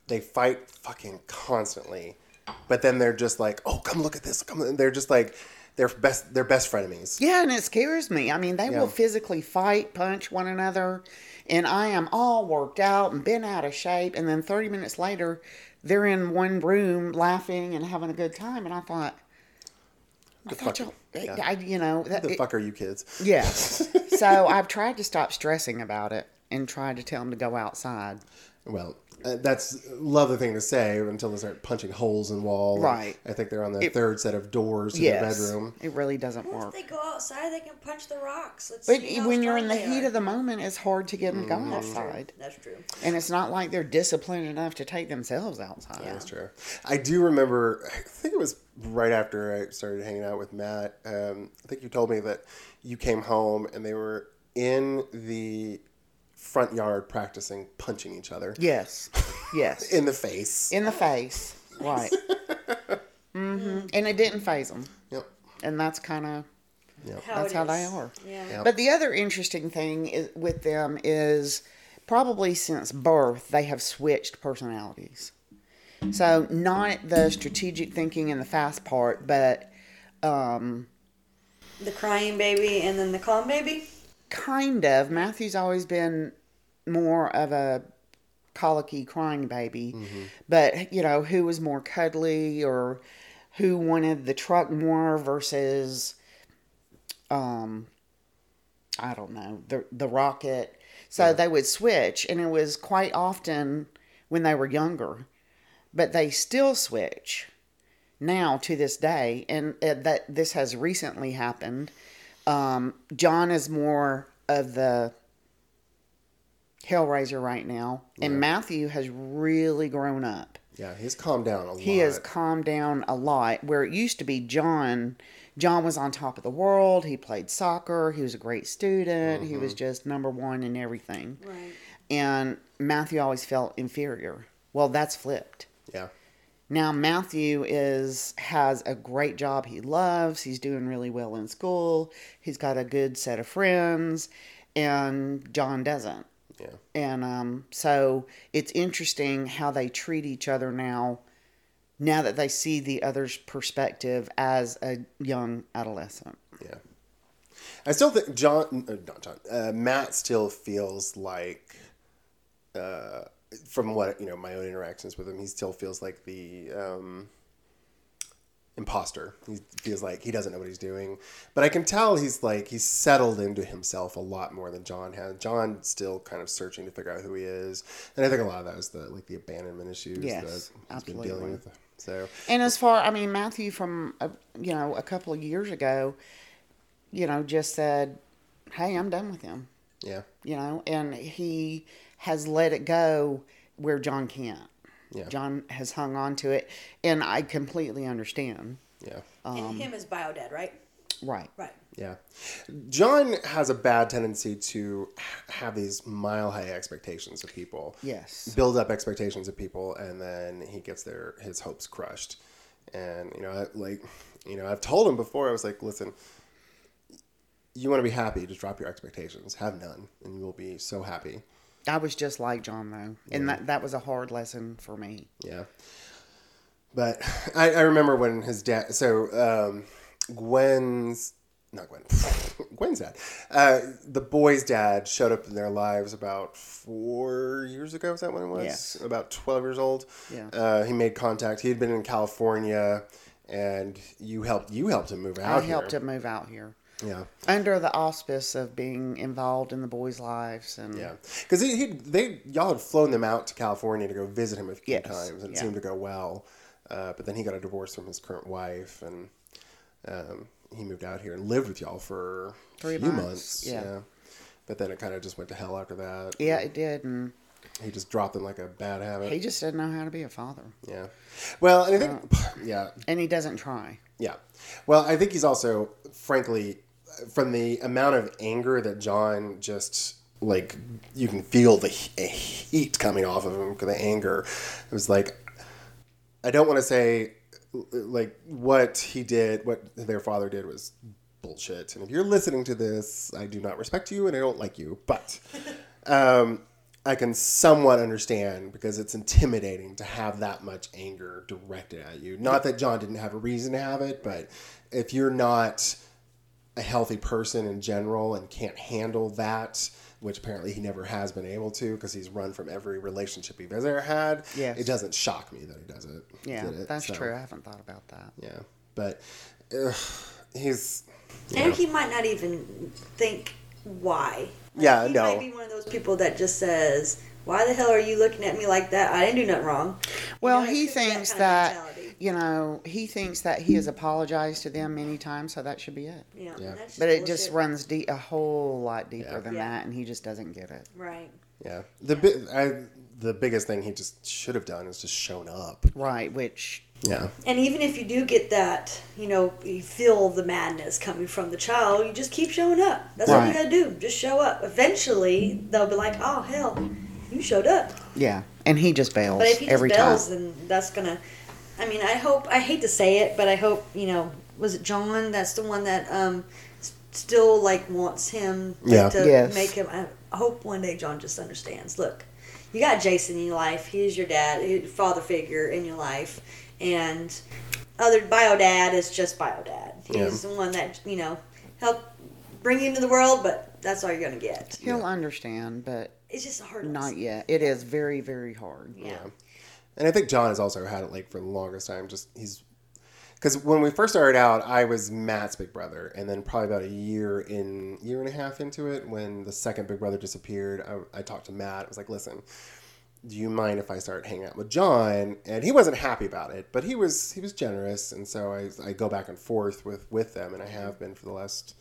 they fight fucking constantly, but then they're just like, oh, come look at this, come. They're just like, they're best, they're best frenemies. Yeah, and it scares me. I mean, they Yeah. will physically fight, punch one another, and I am all worked out and bent out of shape. And then 30 minutes later, they're in one room laughing and having a good time. And I thought, I thought y'all, yeah. I, you know, that, The it- fuck are you kids? yeah. so I've tried to stop stressing about it and tried to tell them to go outside. Well, uh, that's a lovely thing to say until they start punching holes in walls. Right. I think they're on the It- third set of doors in Yes, the bedroom. it really doesn't Well, work. if they go outside, they can punch the rocks. Let's But see when you're in the heat are. of the moment, it's hard to get them to go That's true. outside. That's true. And it's not like they're disciplined enough to take themselves outside. That's true. I do remember. I think it was right after I started hanging out with Matt. Um, I think you told me that you came home and they were in the front yard practicing punching each other Yes. Yes. in the face. in the face. Right. hmm And it didn't phase them. yep. And that's kind of, Yep. How that's it how they are. Yeah. Yep. But the other interesting thing is, with them is probably since birth, they have switched personalities. So, not the strategic thinking and the fast part, but um, The crying baby and then the calm baby. kind of. Matthew's always been more of a colicky crying baby, but you know, who was more cuddly or who wanted the truck more versus, um, I don't know, the the rocket. So they would switch, and it was quite often when they were younger, but they still switch now to this day, and uh, that this has recently happened. Um, John is more of the Hellraiser right now, and Matthew has really grown up. Yeah, he's calmed down a lot. He has calmed down a lot. Where it used to be John John was on top of the world. He played soccer. He was a great student. He Mm-hmm. was just number one in everything. Right. And Matthew always felt inferior. Well, that's flipped. Yeah. Now Matthew is has a great job he loves. He's doing really well in school. He's got a good set of friends, and John doesn't. Yeah. And um, so it's interesting how they treat each other now. Now that they see the other's perspective as a young adolescent. Yeah. I still think John, uh, not John, uh, Matt still feels like, uh, from what, you know, my own interactions with him, he still feels like the um, imposter. He feels like he doesn't know what he's doing. But I can tell he's like, he's settled into himself a lot more than John has. John still kind of searching to figure out who he is. And I think a lot of that is the, like, the abandonment issues Yes, that he's absolutely. been dealing with. So, And as far, I mean, Matthew from a, you know a couple of years ago, you know, just said, "Hey, I'm done with him." yeah. You know, and he has let it go where John can't. Yeah. John has hung on to it, and I completely understand. Yeah. Um, and him is bio dead, right? Right. Right. Yeah. John has a bad tendency to have these mile high expectations of people. Yes. Build up expectations of people and then he gets their his hopes crushed. And you know, I, like you know, I've told him before I was like, "Listen, you want to be happy, just drop your expectations. Have none and you will be so happy." I was just like John though, and that that was a hard lesson for me. Yeah. But I, I remember when his dad. So um, Gwen's not Gwen. Gwen's dad. Uh, the boy's dad showed up in their lives about four years ago. Is that when it was? Yes. About twelve years old. Yeah. Uh, he made contact. He had been in California, and you helped. You helped him move out. I helped here. him move out here Yeah. under the auspice of being involved in the boys' lives and Yeah, because he, he they y'all had flown them out to California to go visit him a few Yes, times, and it yeah. seemed to go well. Uh, but then he got a divorce from his current wife, and um, he moved out here and lived with y'all for Three a few months, months. yeah. But then it kind of just went to hell after that. yeah, it did, and He just dropped in like a bad habit. he just didn't know how to be a father, yeah. Well, and I think, yeah, and he doesn't try. yeah. Well, I think he's also, frankly, from the amount of anger that John just like, you can feel the heat coming off of him. The anger, it was like, I don't want to say like what he did, what their father did was bullshit. And if you're listening to this, I do not respect you and I don't like you, but um, I can somewhat understand because it's intimidating to have that much anger directed at you. Not that John didn't have a reason to have it, but if you're not a healthy person in general and can't handle that, which apparently he never has been able to because he's run from every relationship he's ever had. Yes. It doesn't shock me that he does it. Yeah, it, that's so, true. I haven't thought about that. Yeah. But ugh, he's. And he might not even think why. Like, Yeah, he no. might be one of those people that just says, "Why the hell are you looking at me like that? I didn't do nothing wrong." You Well, know, he could be that thinks kind of that, you know, he thinks that he has apologized to them many times, so that should be it. Yeah, Yeah. that's But it just runs deep, a whole lot deeper Yeah. than Yeah. that, and he just doesn't get it. right. Yeah. The bi- I, the biggest thing he just should have done is just shown up. Right, which Yeah. And even if you do get that, you know, you feel the madness coming from the child, you just keep showing up. That's all you gotta do. Just show up. Eventually, they'll be like, "Oh hell, you showed up." yeah, and he just bails But if he just every bells, time. then that's gonna. I mean, I hope. I hate to say it, but I hope you know. Was it John? That's the one that um, still like wants him like, Yeah. to Yes. make him. I I hope one day John just understands. Look, you got Jason in your life. He is your dad, your father figure in your life, and other bio dad is just bio dad. He's Yeah. the one that you know helped bring you into the world, but that's all you're gonna get. He'll understand, but It's just a hard. not lesson. yet. It is very, very hard. Yeah. And I think John has also had it like for the longest time. Just he's because when we first started out, I was Matt's big brother, and then probably about a year in year and a half into it, when the second big brother disappeared, I, I talked to Matt. I was like, "Listen, do you mind if I start hanging out with John?" And he wasn't happy about it, but he was he was generous, and so I I go back and forth with with them, and I have been for the last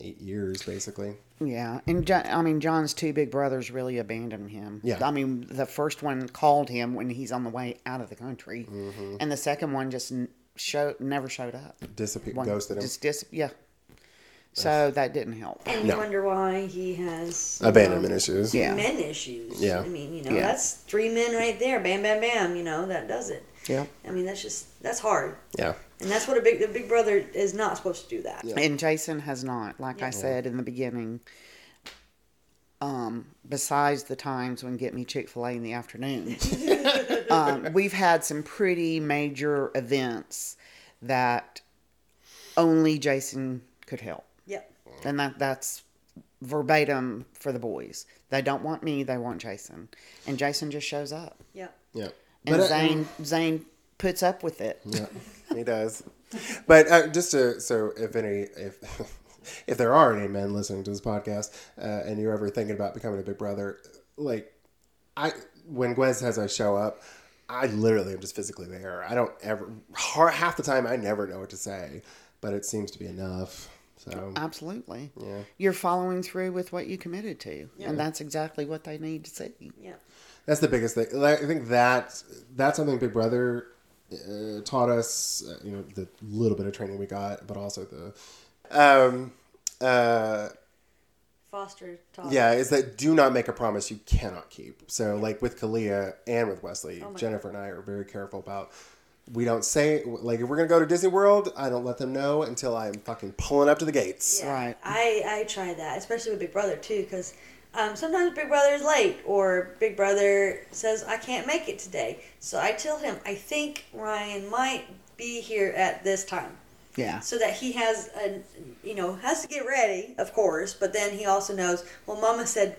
eight years basically. Yeah, and John, I mean, John's two big brothers really abandoned him. Yeah. I mean, the first one called him when he's on the way out of the country, Mm-hmm. and the second one just showed never showed up. Disappeared, ghosted him. Just dis- yeah. So that didn't help. And you wonder why he has you Abandonment know, issues. Yeah. men issues. Yeah. I mean, you know, Yeah. that's three men right there. Bam, bam, bam. You know, that does it. Yeah. I mean, that's just that's hard, Yeah. And that's what a big the big brother is not supposed to do that. Yeah. And Jason has not, like I said in the beginning. Um, besides the times when get me Chick Fil A in the afternoon, um, we've had some pretty major events that only Jason could help, Yep. and that that's verbatim for the boys. They don't want me; they want Jason, and Jason just shows up, Yep. Yeah. and But, Zane Zane puts up with it. Yeah, he does. But uh, just to so if any if if there are any men listening to this podcast uh, and you're ever thinking about becoming a big brother, like I when Gwen says I show up, I literally am just physically there. I don't ever har- half the time I never know what to say, but it seems to be enough. So Absolutely. Yeah. You're following through with what you committed to. And that's exactly what they need to see. Yeah, That's the biggest thing. I think that that's something Big Brother uh, taught us. Uh, you know, the little bit of training we got, but also the, um, uh, Foster taught. yeah, is that do not make a promise you cannot keep. So, like with Kalia and with Wesley, Oh my Jennifer and I are very careful about. We don't say like if we're gonna go to Disney World, I don't let them know until I'm fucking pulling up to the gates. Yeah. Right. I I try that, especially with Big Brother too, because um, sometimes Big Brother is late, or Big Brother says I can't make it today. So I tell him I think Ryan might be here at this time, Yeah. so that he has a you know has to get ready, of course. But then he also knows. Well, Mama said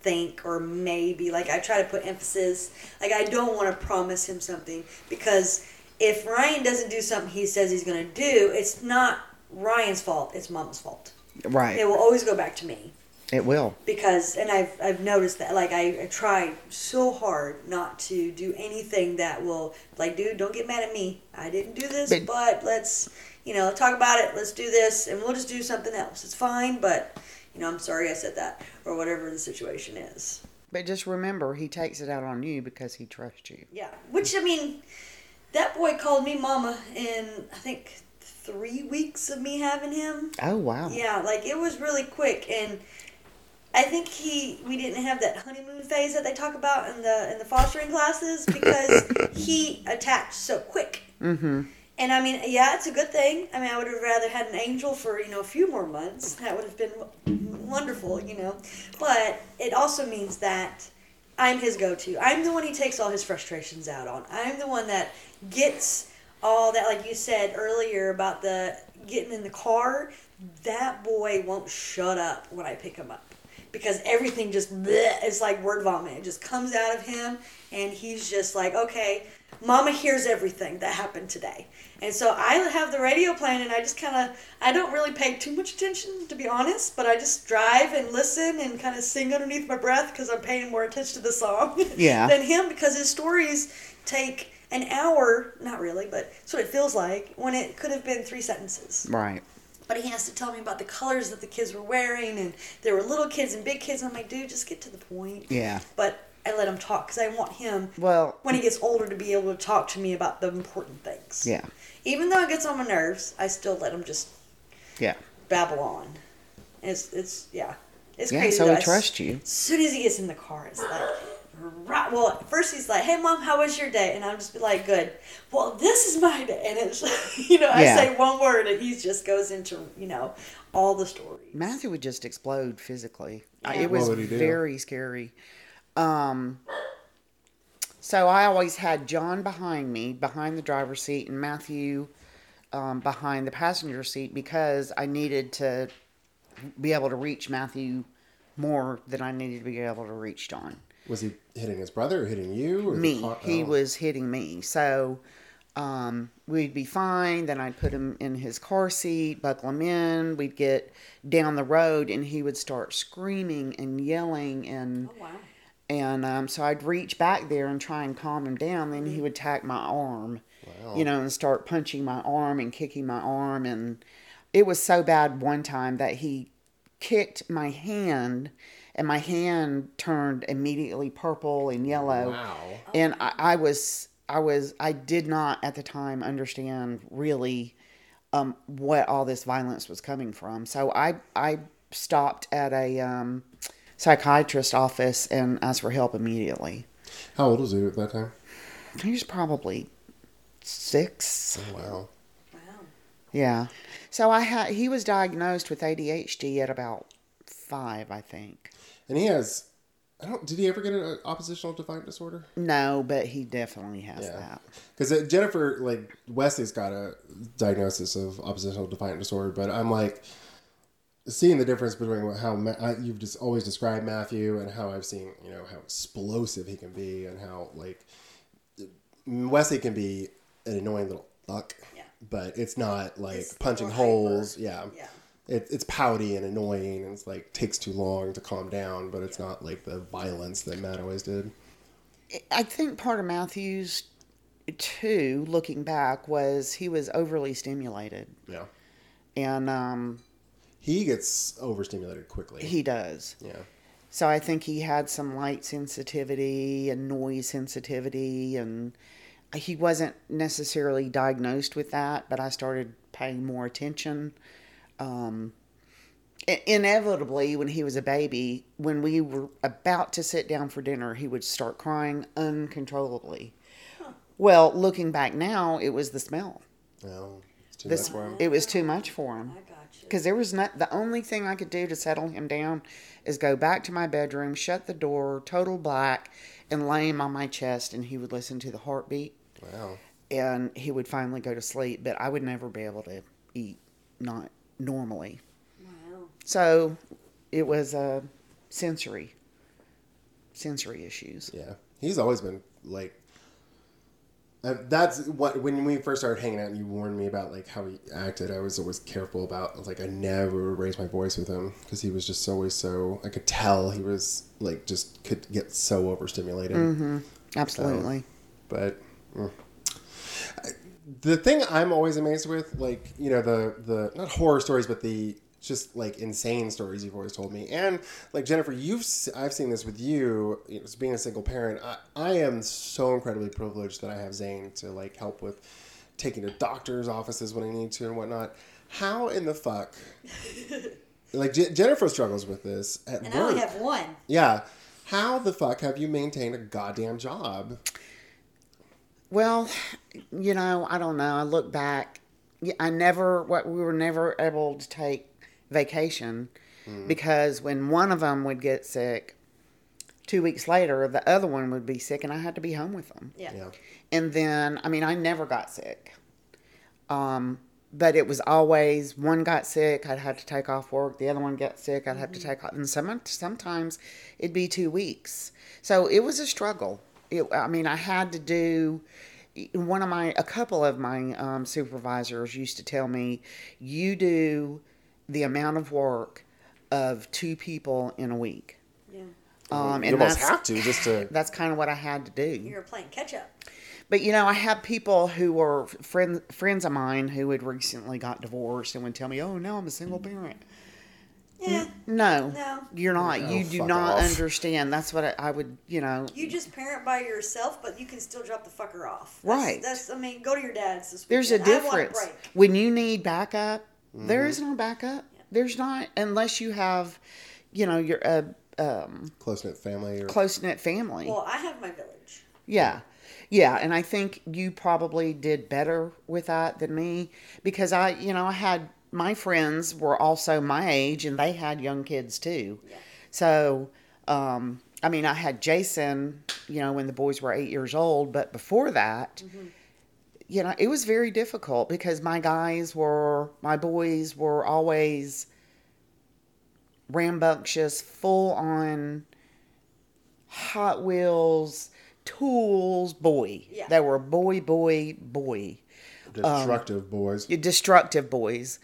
think or maybe like I try to put emphasis like I don't want to promise him something because if Ryan doesn't do something he says he's going to do it's not Ryan's fault it's mama's fault Right. it will always go back to me It will. because and I've I've noticed that like I, I try so hard not to do anything that will like dude don't get mad at me I didn't do this But- but, let's you know talk about it let's do this and we'll just do something else it's fine but you know I'm sorry I said that or whatever the situation is But just remember, he takes it out on you because he trusts you. yeah which I mean that boy called me mama in I think three weeks of me having him Oh, wow. Yeah, like it was really quick, and I think he we didn't have that honeymoon phase that they talk about in the in the fostering classes because he attached so quick. Mm-hmm. And I mean, yeah, it's a good thing. I mean, I would have rather had an angel for you know a few more months. That would have been wonderful, you know. But it also means that I'm his go-to. I'm the one he takes all his frustrations out on. I'm the one that gets all that, like you said earlier about the getting in the car. That boy won't shut up when I pick him up because everything just bleh, is like word vomit. It just comes out of him, and he's just like, okay, Mama hears everything that happened today. And so I have the radio playing, and I just kind of, I don't really pay too much attention, to be honest, but I just drive and listen and kind of sing underneath my breath because I'm paying more attention to the song Yeah. than him because his stories take an hour, not really, but that's what it feels like, when it could have been three sentences Right. But he has to tell me about the colors that the kids were wearing and there were little kids and big kids and i'm like dude just get to the point Yeah. but i let him talk because i want him Well, when he gets older to be able to talk to me about the important things yeah. even though it gets on my nerves i still let him just Yeah. babble on it's it's yeah it's Yeah, crazy so I trusts you. as soon as he gets in the car it's like right well first he's like hey mom how was your day and I'm just be like good well this is my day and it's you know i Yeah. say one word and he just goes into you know all the stories Matthew would just explode physically. Yeah. It was What would he do? very scary. Um, so I always had John behind me, behind the driver's seat, and Matthew um, behind the passenger seat because I needed to be able to reach Matthew more than I needed to be able to reach John. Was he hitting his brother or hitting you? Or Me. car- He oh. was hitting me. So um, we'd be fine. Then I'd put him in his car seat, buckle him in. We'd get down the road, and he would start screaming and yelling, and oh wow and um, so I'd reach back there and try and calm him down. Then he would tack my arm, you know, and start punching my arm and kicking my arm, and it was so bad one time that he kicked my hand, and my hand turned immediately purple and yellow Wow. and I, I was I was I did not at the time understand really um, what all this violence was coming from. So I I stopped at a um, psychiatrist office and asked for help immediately. How old was he at that time? He was probably six. Oh, wow. Wow. Yeah. So I had he was diagnosed with ADHD at about five, I think. And he has. I don't. Did he ever get an uh, oppositional defiant disorder? No, but he definitely has Yeah. that. Because uh, Jennifer, like Wesley's got a diagnosis of oppositional defiant disorder, but I'm like seeing the difference between how Ma- you've just always described Matthew and how I've seen, you know, how explosive he can be and how like Wesley can be an annoying little fuck, Yeah. but it's not like It's punching holes. Yeah. Yeah. It, it's pouty and annoying and it's like takes too long to calm down, but it's not like the violence that Matt always did. I think part of Matthew's too, looking back, was he was overly stimulated, Yeah. and um, He gets overstimulated quickly. he does. yeah. So I think he had some light sensitivity and noise sensitivity, and he wasn't necessarily diagnosed with that, but I started paying more attention. Um, inevitably, when he was a baby, when we were about to sit down for dinner, he would start crying uncontrollably. Well, looking back now, it was the smell. No, it's too This, much for him. it was too much for him I got you. because there was not the only thing I could do to settle him down is go back to my bedroom, shut the door, total black, and lay him on my chest, and he would listen to the heartbeat, Wow. and he would finally go to sleep. But I would never be able to eat not normally. Wow. So it was uh, sensory, sensory issues. Yeah, he's always been like. Uh, that's what when we first started hanging out and you warned me about like how he acted. I was always careful about. Like, I never raised my voice with him because he was just always so. I could tell he was like just could get so overstimulated. Absolutely. but mm. The thing I'm always amazed with, like you know, the the not horror stories, but the just like insane stories you've always told me, and like Jennifer, you've I've seen this with you, you know, being a single parent. I, I am so incredibly privileged that I have Zane to like help with taking to doctors' offices when I need to and whatnot. How in the fuck? like Je- Jennifer struggles with this at And work. I only have one. yeah. How the fuck have you maintained a goddamn job? Well, you know, I don't know. I look back. I never, what we were never able to take vacation because when one of them would get sick, two weeks later, the other one would be sick, and I had to be home with them. Yeah. Yeah. And then, I mean, I never got sick. Um, but it was always one got sick, I'd have to take off work. The other one got sick, I'd have to take off. And some, sometimes it'd be two weeks. So it was a struggle. It, I mean, I had to do. One of my, a couple of my um, supervisors used to tell me, you do the amount of work of two people in a week. Yeah. Um, you and almost that's, have to just to. that's kind of what I had to do. You're playing catch up. But you know, I have people who were friends friends of mine who had recently got divorced and would tell me, "Oh, now I'm a single parent." Yeah. No, No. you're not. Oh, you do not off. understand. That's what I, I would, you know. You just parent by yourself, but you can still drop the fucker off. That's, Right. That's. I mean, go to your dad's this There's a weekend. I want difference break. when you need backup. there Mm-hmm. is no backup. There's not unless you have, you know, your uh, um, close knit family or close knit family. Well, I have my village. Yeah. Yeah, and I think you probably did better with that than me because I, you know, I had my friends were also my age and they had young kids too. Yeah. So, um, I mean, I had Jason, you know, when the boys were eight years old, but before that, you know, it was very difficult because my guys were, my boys were always rambunctious, full on Hot Wheels, tools, boy. Yeah. They were boy, boy, boy destructive boys. destructive boys.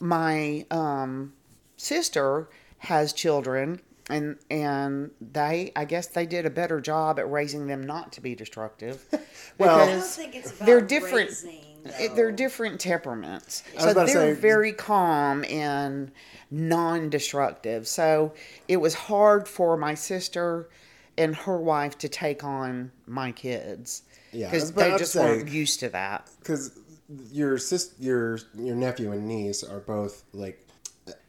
My um, sister has children, and and they, I guess, they did a better job at raising them not to be destructive. Well- I don't because think it's about they're different. raising, it- they're different temperaments, so they're say- very calm and non-destructive. So it was hard for my sister and her wife to take on my kids. Because was about they just say- weren't used to that. because your sis, your your nephew and niece are both like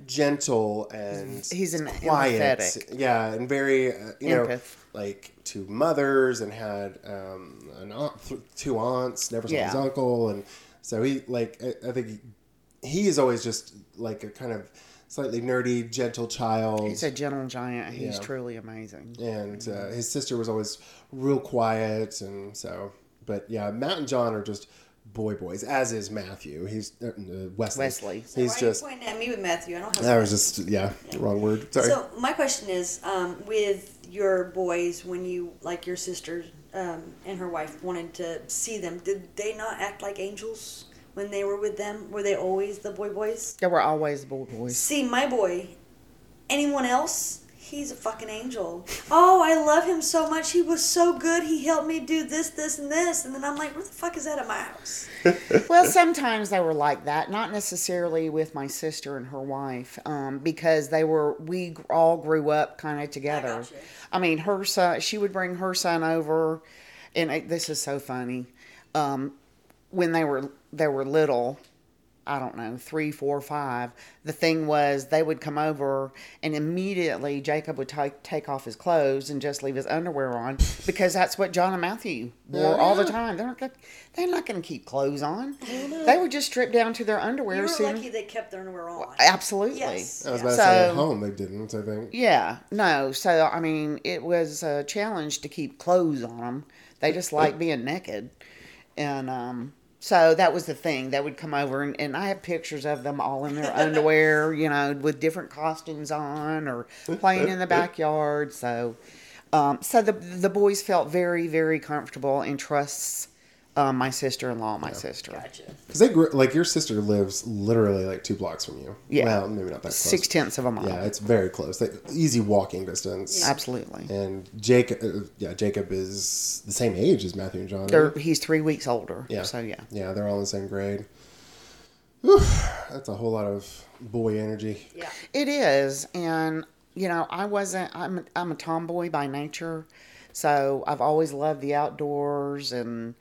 gentle and He's an quiet. empathetic. Yeah, and very uh, you know like two mothers and had um, an aunt, th- two aunts. Never saw his uncle, and so he like I, I think he, he is always just like a kind of slightly nerdy, gentle child. He's a gentle giant. He's Yeah. truly amazing. and uh, his sister was always real quiet, and so. But yeah, Matt and John are just boy boys, as is Matthew. He's uh, uh, Wesley. Wesley. He's Why are just. you pointing at me with Matthew? I don't have. That was just yeah, wrong word. Sorry. So my question is, um, with your boys, when you like your sister um, and her wife wanted to see them, did they not act like angels when they were with them? Were they always the boy boys? They were always boy boys. See, my boy, anyone else? He's a fucking angel. Oh, I love him so much. He was so good. He helped me do this, this, and this. And then I'm like, where the fuck is that at my house? well, sometimes they were like that. Not necessarily with my sister and her wife, um, because they were. We all grew up kind of together. gotcha. I mean, her son. She would bring her son over, and it, this is so funny. Um, when they were they were little, I don't know, three, four, five. The thing was, they would come over, and immediately Jacob would take take off his clothes and just leave his underwear on because that's what John and Matthew wore all the time. They're not gonna, they're not going to keep clothes on. They would just strip down to their underwear. You were soon- lucky they kept their underwear on. Absolutely. Yes. I was about to So- say at home they didn't. I think. Yeah, no. So I mean, it was a challenge to keep clothes on them. They just like being naked, and um, so that was the thing. They would come over, and, and I have pictures of them all in their underwear, you know, with different costumes on, or playing in the backyard. So, um, so the the boys felt very, very comfortable and trusts um, my sister in law, my sister. Gotcha. Because they grew like your sister lives literally like two blocks from you. Yeah. Well, maybe not that close. Six tenths of a mile. Yeah, it's very close. Like easy walking distance. Absolutely. And Jacob, uh, yeah, Jacob is the same age as Matthew and John. They're, he's three weeks older. Yeah. So yeah. Yeah, they're all in the same grade. Whew, that's a whole lot of boy energy. Yeah. It is, and you know, I wasn't. I'm I'm a tomboy by nature, so I've always loved the outdoors, and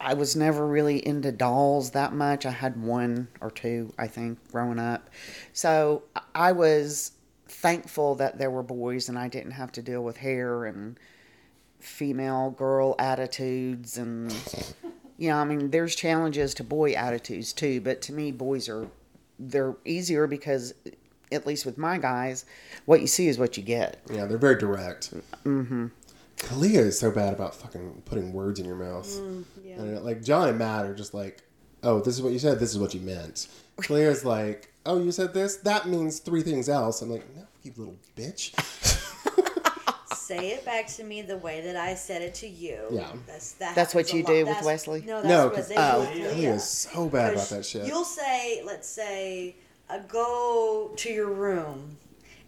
I was never really into dolls that much. I had one or two, I think, growing up. So I was thankful that there were boys, and I didn't have to deal with hair and female girl attitudes and. You know, I mean, there's challenges to boy attitudes too, but to me, boys are they're easier because at least with my guys, what you see is what you get. Yeah, they're very direct. Mm-hmm. Kalia is so bad about fucking putting words in your mouth. yeah. And like John and Matt are just like, oh, this is what you said. This is what you meant. Kalia's like, oh, you said this. That means three things else. I'm like, no, you little bitch. Say it back to me the way that I said it to you. Yeah. That's that. That's what you lot. do with Wesley? No, that's no, what because they Oh. do with Kalia is so bad about that shit. You'll say, let's say, uh, go to your room,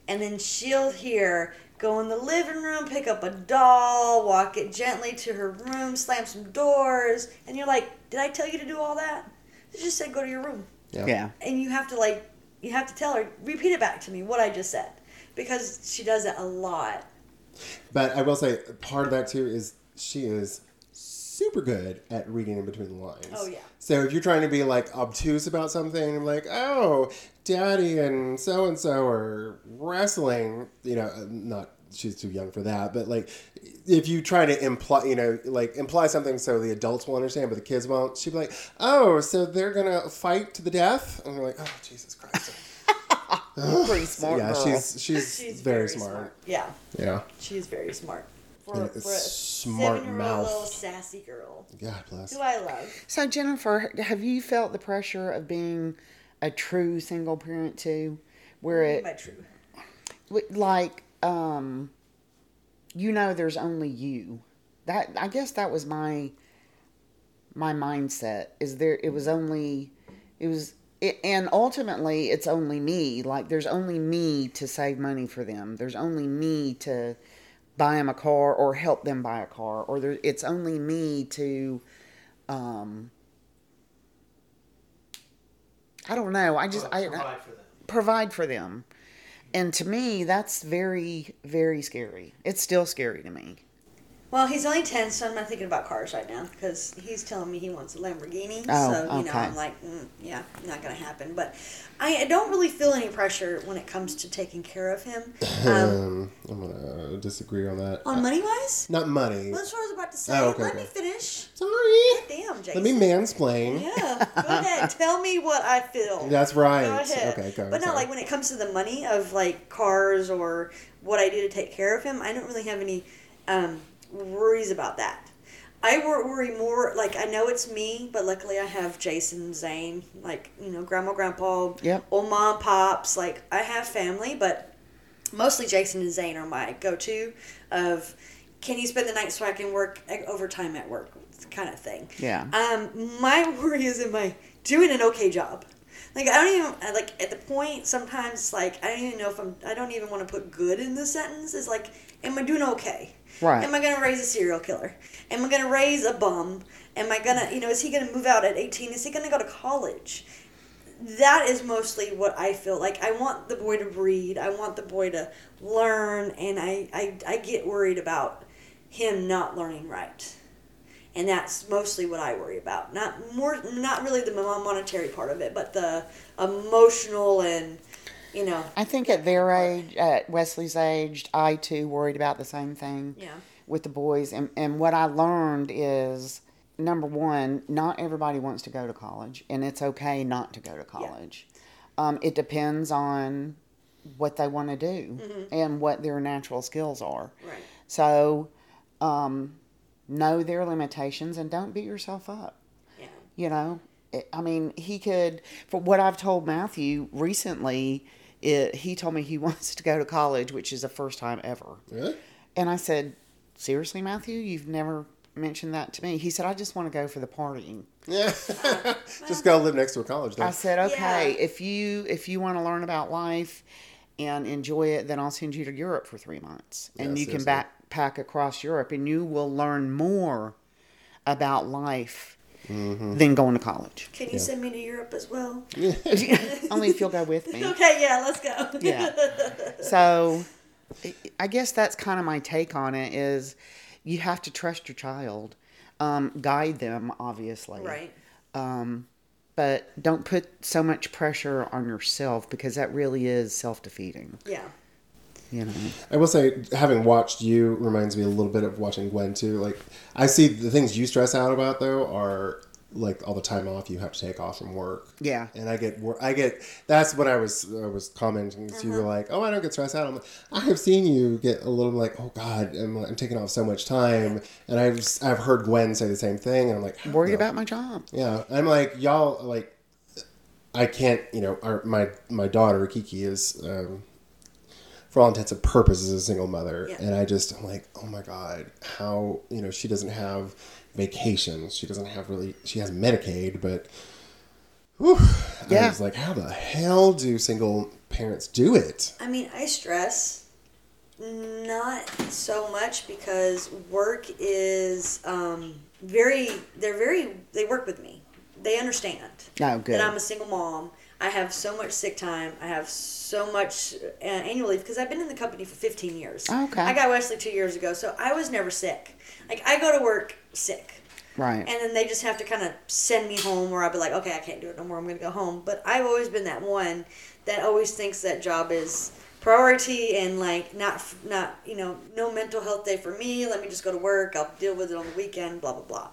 and then she'll hear, go in the living room, pick up a doll, walk it gently to her room, slam some doors, and you're like, did I tell you to do all that? She just said, go to your room, Yeah. Yeah. and you have to like, you have to tell her, repeat it back to me what I just said, because she does it a lot. But I will say, part of that too is she is super good at reading in between the lines. Oh, yeah. So if you're trying to be like obtuse about something, like, oh, daddy and so and so are wrestling, you know, uh, not she's too young for that, but like if you try to imply, you know, like imply something so the adults will understand, but the kids won't, she'd be like, oh, so they're gonna fight to the death, and you're like, oh, Jesus Christ. Pretty smart yeah, girl. she's she's, She's very, smart. Yeah. Yeah. She's very smart. For, Yeah, for a smart mouth. little sassy girl God bless. who I love. so Jennifer, have you felt the pressure of being a true single parent too, where it My true. like um you know there's only you. That i guess that was my my mindset is there it was only it was it, and ultimately it's only me. Like there's only me to save money for them. There's only me to buy them a car or help them buy a car or there, it's only me to um i don't know i just i, I for them. provide for them And to me, that's very, very scary. It's still scary to me. Well, he's only 10, so I'm not thinking about cars right now because he's telling me he wants a Lamborghini. Oh, so, you know. I'm like, mm, yeah, not going to happen. But I, I don't really feel any pressure when it comes to taking care of him. Um, I'm gonna disagree on that. on money wise? Not money. Well, that's what I was about to say. Oh, okay, Let okay. me finish. Sorry. Damn, Jason. Let me mansplain. Yeah, go ahead. Tell me what I feel. That's right. Go ahead. Okay, go. But no, sorry. like when it comes to the money of like cars or what I do to take care of him, I don't really have any um, worries about that. I worry more, like, I know it's me, but luckily I have Jason, Zane, like, you know, grandma, grandpa, Yep. old mom, pops. Like, I have family, but mostly Jason and Zane are my go to of can you spend the night so I can work overtime at work kind of thing. Yeah. Um, my worry is, am I doing an okay job? Like I don't even like at the point sometimes like I don't even know if I'm I don't even want to put good in the sentence. Is like, am I doing okay? Right. Am I gonna raise a serial killer? Am I gonna raise a bum? Am I gonna you know is he gonna move out at eighteen? Is he gonna go to college? That is mostly what I feel like. I want the boy to read. I want the boy to learn, and I I, I get worried about him not learning right and that's mostly what I worry about. Not more, not really the monetary part of it, but the emotional and you know, I think at their age, at Wesley's age, I too worried about the same thing yeah, with the boys. And, and what I learned is number one, not everybody wants to go to college, and it's okay not to go to college. Um, it depends on what they want to do and what their natural skills are. right, So, um, know their limitations and don't beat yourself up. yeah, You know, I mean, he could, for what I've told Matthew recently, it, he told me he wants to go to college, which is the first time ever. Yeah. And I said, Seriously, Matthew? You've never mentioned that to me? He said, I just want to go for the partying. Yeah. Just go live next to a college. Though. I said, okay, Yeah. if you if you want to learn about life and enjoy it, then I'll send you to Europe for three months, and Yeah, you can backpack across Europe, and you will learn more about life Mm-hmm. than going to college. Can you send me to Europe as well? Only if you'll go with me. Okay, yeah, let's go. Yeah. So, I- I guess that's kind of my take on it. Is you have to trust your child, um, guide them, obviously, right. um, but don't put so much pressure on yourself because that really is self defeating. Yeah. You know. I will say, having watched you reminds me a little bit of watching Gwen too. Like, I see the things you stress out about though are like all the time off you have to take off from work. Yeah. And I get, wor- I get. That's what I was, I was commenting. So you were like, "Oh, I don't get stressed out." I'm like, I have seen you get a little like, "Oh God, I'm, I'm taking off so much time," and I've, I've heard Gwen say the same thing, and I'm like, Worried about my job. Yeah, I'm like y'all like. I can't, you know, our, my my daughter Kiki is, um, for all intents and purposes, a single mother, Yeah. and I just I'm like, oh my god, how you know she doesn't have vacations, she doesn't have really, she has Medicaid, but, whew, I Yeah. was like, how the hell do single parents do it? I mean, I stress not so much because work is um, very. They're very. They work with me. They understand Oh, good. that I'm a single mom. I have so much sick time. I have so much uh, annual leave because I've been in the company for 15 years. Okay. I got Wesley two years ago, so I was never sick. Like I go to work sick. right. And then they just have to kind of send me home, or I'll be like, okay, I can't do it no more. I'm going to go home. But I've always been that one that always thinks that job is priority and like not not you know no mental health day for me. Let me just go to work. I'll deal with it on the weekend. Blah blah blah.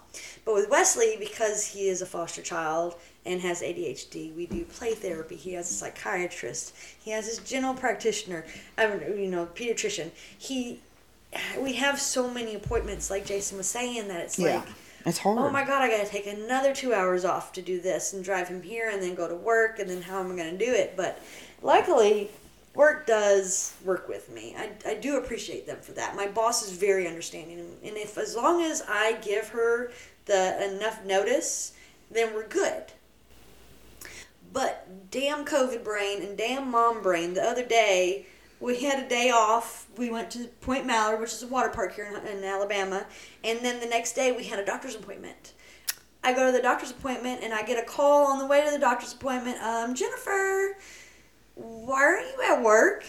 But with Wesley, because he is a foster child and has ADHD, we do play therapy. He has a psychiatrist. He has his general practitioner. I mean, you know, pediatrician. He we have so many appointments, like Jason was saying, that it's yeah. like it's hard. oh my god, I gotta take another two hours off to do this and drive him here and then go to work and then how am I gonna do it? But luckily, work does work with me. I, I do appreciate them for that. My boss is very understanding, and if as long as I give her the enough notice, then we're good. But damn COVID brain and damn mom brain, the other day we had a day off. We went to Point Mallard, which is a water park here in, in Alabama, and then the next day we had a doctor's appointment. I go to the doctor's appointment and I get a call on the way to the doctor's appointment. Um, Jennifer, why aren't you at work?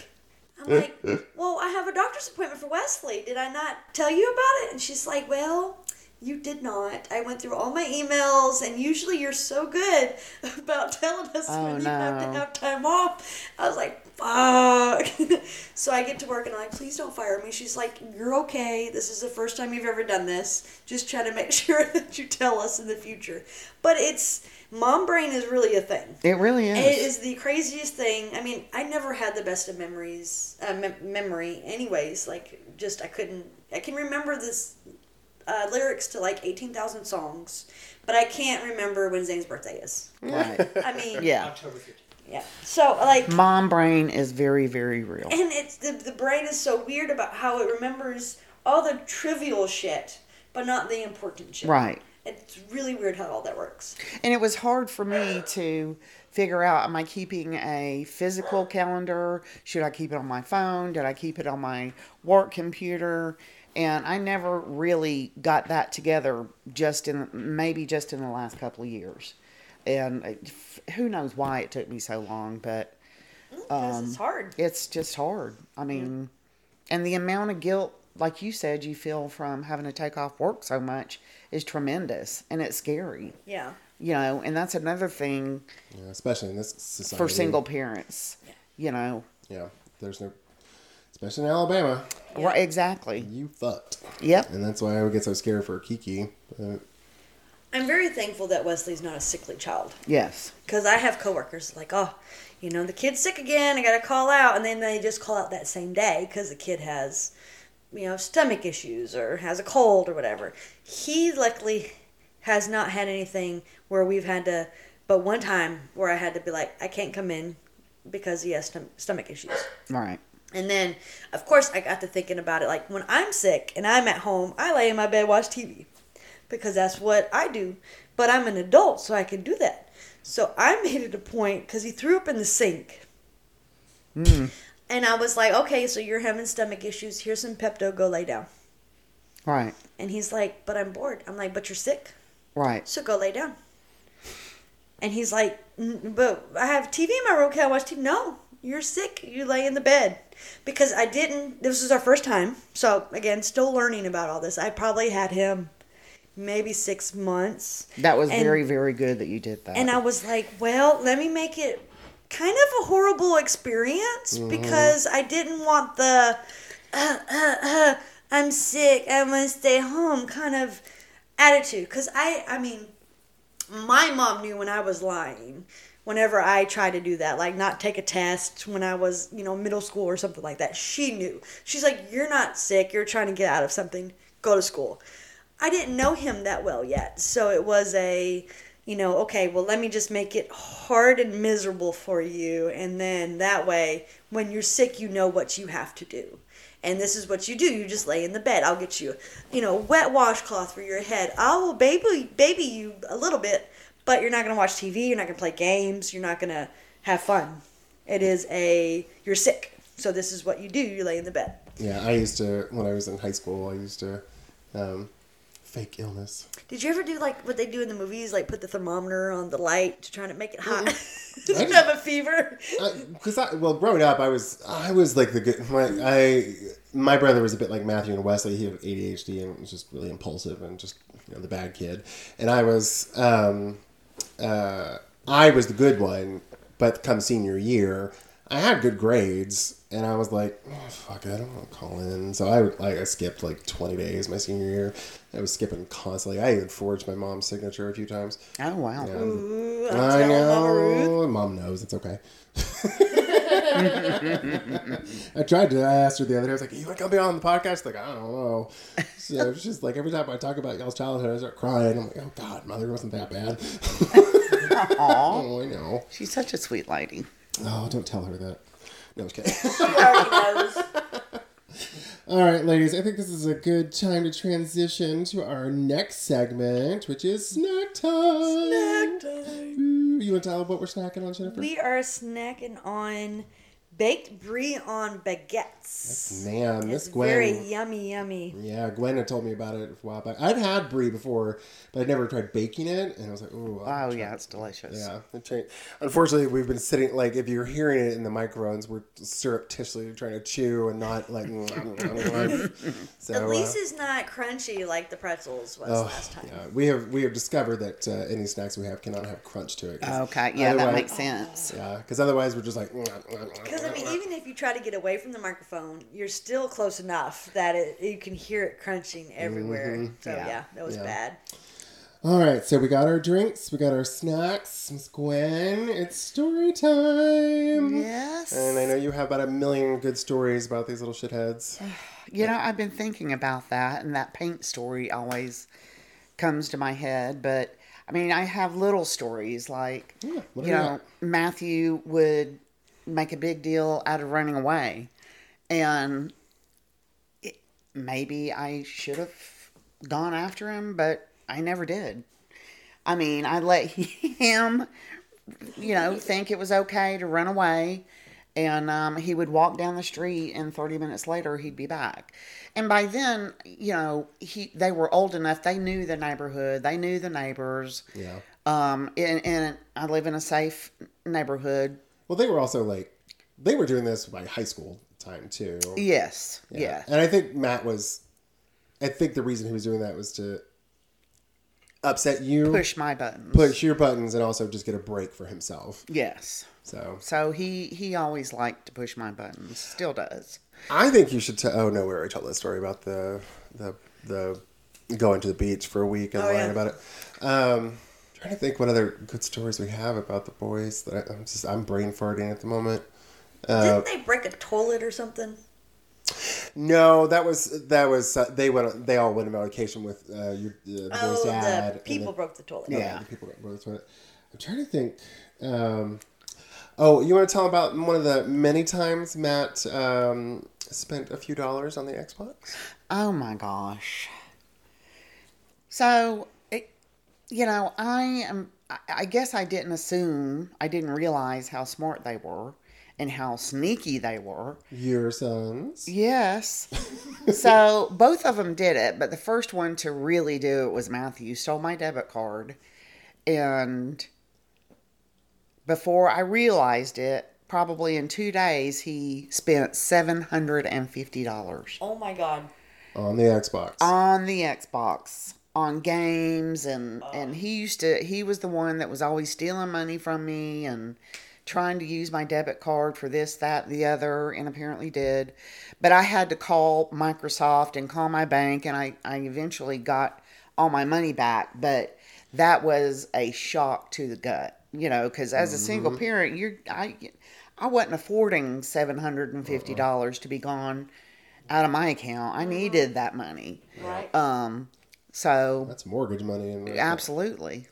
I'm like, well, I have a doctor's appointment for Wesley. Did I not tell you about it? And she's like, well, you did not. I went through all my emails, and usually you're so good about telling us Oh, when you have to have time off. I was like, fuck. so I get to work, and I'm like, please don't fire me. She's like, you're okay. This is the first time you've ever done this. Just try to make sure that you tell us in the future. But it's mom brain is really a thing. It really is. It is the craziest thing. I mean, I never had the best of memories, uh, mem- memory, anyways. Like, just I couldn't. I can remember this uh, lyrics to like eighteen thousand songs, but I can't remember when Zane's birthday is. Right. I mean, Yeah. October 15th. yeah. So like, Mom brain is very, very real. and it's the the brain is so weird about how it remembers all the trivial shit, but not the important shit. Right. It's really weird how all that works. And it was hard for me to figure out am I keeping a physical calendar? Should I keep it on my phone? Did I keep it on my work computer? And I never really got that together just in maybe just in the last couple of years. And uh, who knows why it took me so long, but Because it's hard. it's just hard. I mean, and the amount of guilt, like you said, you feel from having to take off work so much is tremendous and it's scary Yeah. you know, and that's another thing Yeah, especially in this society. for single parents, you know. Yeah, there's no, especially in Alabama, Right, exactly. you fucked. Yep. And that's why I would get so scared for Kiki. But I'm very thankful that Wesley's not a sickly child. Yes. Because I have coworkers like, oh, you know, the kid's sick again. I got to call out, and then they just call out that same day because the kid has, you know, stomach issues or has a cold or whatever. He luckily has not had anything where we've had to. But one time where I had to be like, I can't come in because he has stom- stomach issues. Right. And then, of course, I got to thinking about it. Like when I'm sick and I'm at home, I lay in my bed watch TV because that's what I do. But I'm an adult, so I can do that. So I made it a point because he threw up in the sink. Hmm. And I was like, okay, so you're having stomach issues. Here's some Pepto. Go lay down. Right. And he's like, but I'm bored. I'm like, but you're sick. Right. So go lay down. And he's like, but I have TV in my room. Can I watch TV? No, you're sick. You lay in the bed. Because I didn't, this was our first time. So again, still learning about all this. I probably had him maybe six months. That was And- very, very good that you did that. And I was like, well, let me make it kind of a horrible experience because I didn't want the, uh, uh, uh, I'm sick, I want to stay home kind of attitude. Because I, I mean, my mom knew when I was lying whenever I tried to do that, like not take a test when I was, you know, middle school or something like that. She knew. She's like, You're not sick. You're trying to get out of something. Go to school. I didn't know him that well yet. So it was a, you know, okay, well, let me just make it hard and miserable for you. And then that way, when you're sick, you know what you have to do. And this is what you do. You just lay in the bed. I'll get you, you know, wet washcloth for your head. I will baby baby you a little bit, but you're not gonna watch TV. You're not gonna play games. You're not gonna have fun. It is a you're sick. So this is what you do. You lay in the bed. yeah, I used to when I was in high school. I used to um, fake illness. Did you ever do like what they do in the movies, like put the thermometer on the light to try to make it hot? Did I you have a fever? because I, well, growing up, I was I was like the good. My, I my brother was a bit like Matthew and Wesley. He had ADHD and was just really impulsive and just you know the bad kid. And I was um, uh, I was the good one. But come senior year, I had good grades, and I was like, oh, "Fuck, it, I don't want to call in." So I would- like I skipped like twenty days my senior year. I was skipping constantly. I even forged my mom's signature a few times. oh wow. Yeah. Ooh, I'm I telling Mama Ruth. know. Mom knows it's okay. I tried to. I asked her the other day. I was like, "You want to come be on the podcast?" Like, I don't know. So it's just like every time I talk about y'all's childhood, I start crying. I'm like, "Oh God, mother wasn't that bad." Aw. oh, I know. She's such a sweet lady. Oh, don't tell her that. No, I'm just kidding. She already knows. All right, ladies. I think this is a good time to transition to our next segment, which is snack time. Snack time. Ooh, You want to tell what we're snacking on, Jennifer? We are snacking on baked brie on baguettes. Man, It's this Gwen. very yummy, yummy. Yeah, Gwen had told me about it a while back. I've had brie before, but I'd never tried baking it, and I was like, "Ooh, I'll Oh try yeah, it's delicious. Yeah, it changed. Unfortunately, we've been sitting like if you're hearing it in the microphones, we're surreptitiously trying to chew and not like. so, At uh, least uh, it's not crunchy like the pretzels was oh, last time. yeah, we have we have discovered that uh, any snacks we have cannot have crunch to it. Okay, yeah, that makes sense. Yeah, because otherwise we're just like. Mm, mm, mm, because I mean, even if you try to get away from the microphone, you're still close enough that it, you can hear it crunching everywhere. So Yeah. yeah, that was Mm-hmm. Yeah. bad. All right, so we got our drinks, we got our snacks, Miss Gwen. It's story time. Yes. And I know you have about a million good stories about these little shitheads. You know, I've been thinking about that, and that paint story always comes to my head. But I mean, I have little stories like, what do you you know. Matthew would make a big deal out of running away, and it, maybe I should have gone after him, but I never did. I mean, I let him, you know, think it was okay to run away. And um, he would walk down the street, and 30 minutes later, he'd be back. And by then, you know, he they were old enough. They knew the neighborhood. They knew the neighbors. Yeah. Um, and, and I live in a safe neighborhood. Well, they were also like, they were doing this by high school time too. Yes. Yeah. And I think Matt was, I think the reason he was doing that was to upset you, Push my buttons. push your buttons, and also just get a break for himself. Yes. So So he he always liked to push my buttons. Still does. I think you should. tell oh no, we already told that story about the the the going to the beach for a week and Oh, lying yeah. about it. Um, trying to think what other good stories we have about the boys. That I, I'm just I'm brain farting at the moment. Uh, Didn't they break a toilet or something? No, that was that was uh, they went they all went on vacation with uh, your uh, the boy's Oh, dad. the people then- broke the toilet. Yeah. the people broke the toilet. I'm trying to think. Um, oh, you want to tell about one of the many times Matt um, spent a few dollars on the Xbox? Oh my gosh. So, it, you know, I am. I- I guess I didn't assume. I didn't realize how smart they were and how sneaky they were. Your sons. Yes. so both of them did it, but the first one to really do it was Matthew. Stole my debit card, and before I realized it, probably in two days, he spent seven hundred and fifty dollars Oh my god. on the Xbox. on the Xbox on games and and he used to he was the one that was always stealing money from me and trying to use my debit card for this that the other and apparently did but I had to call Microsoft and call my bank and I I eventually got all my money back but that was a shock to the gut you know cuz as a single parent you're I I wasn't affording $750 to be gone out of my account. I needed that money. Right. Um, so That's mortgage money. And absolutely.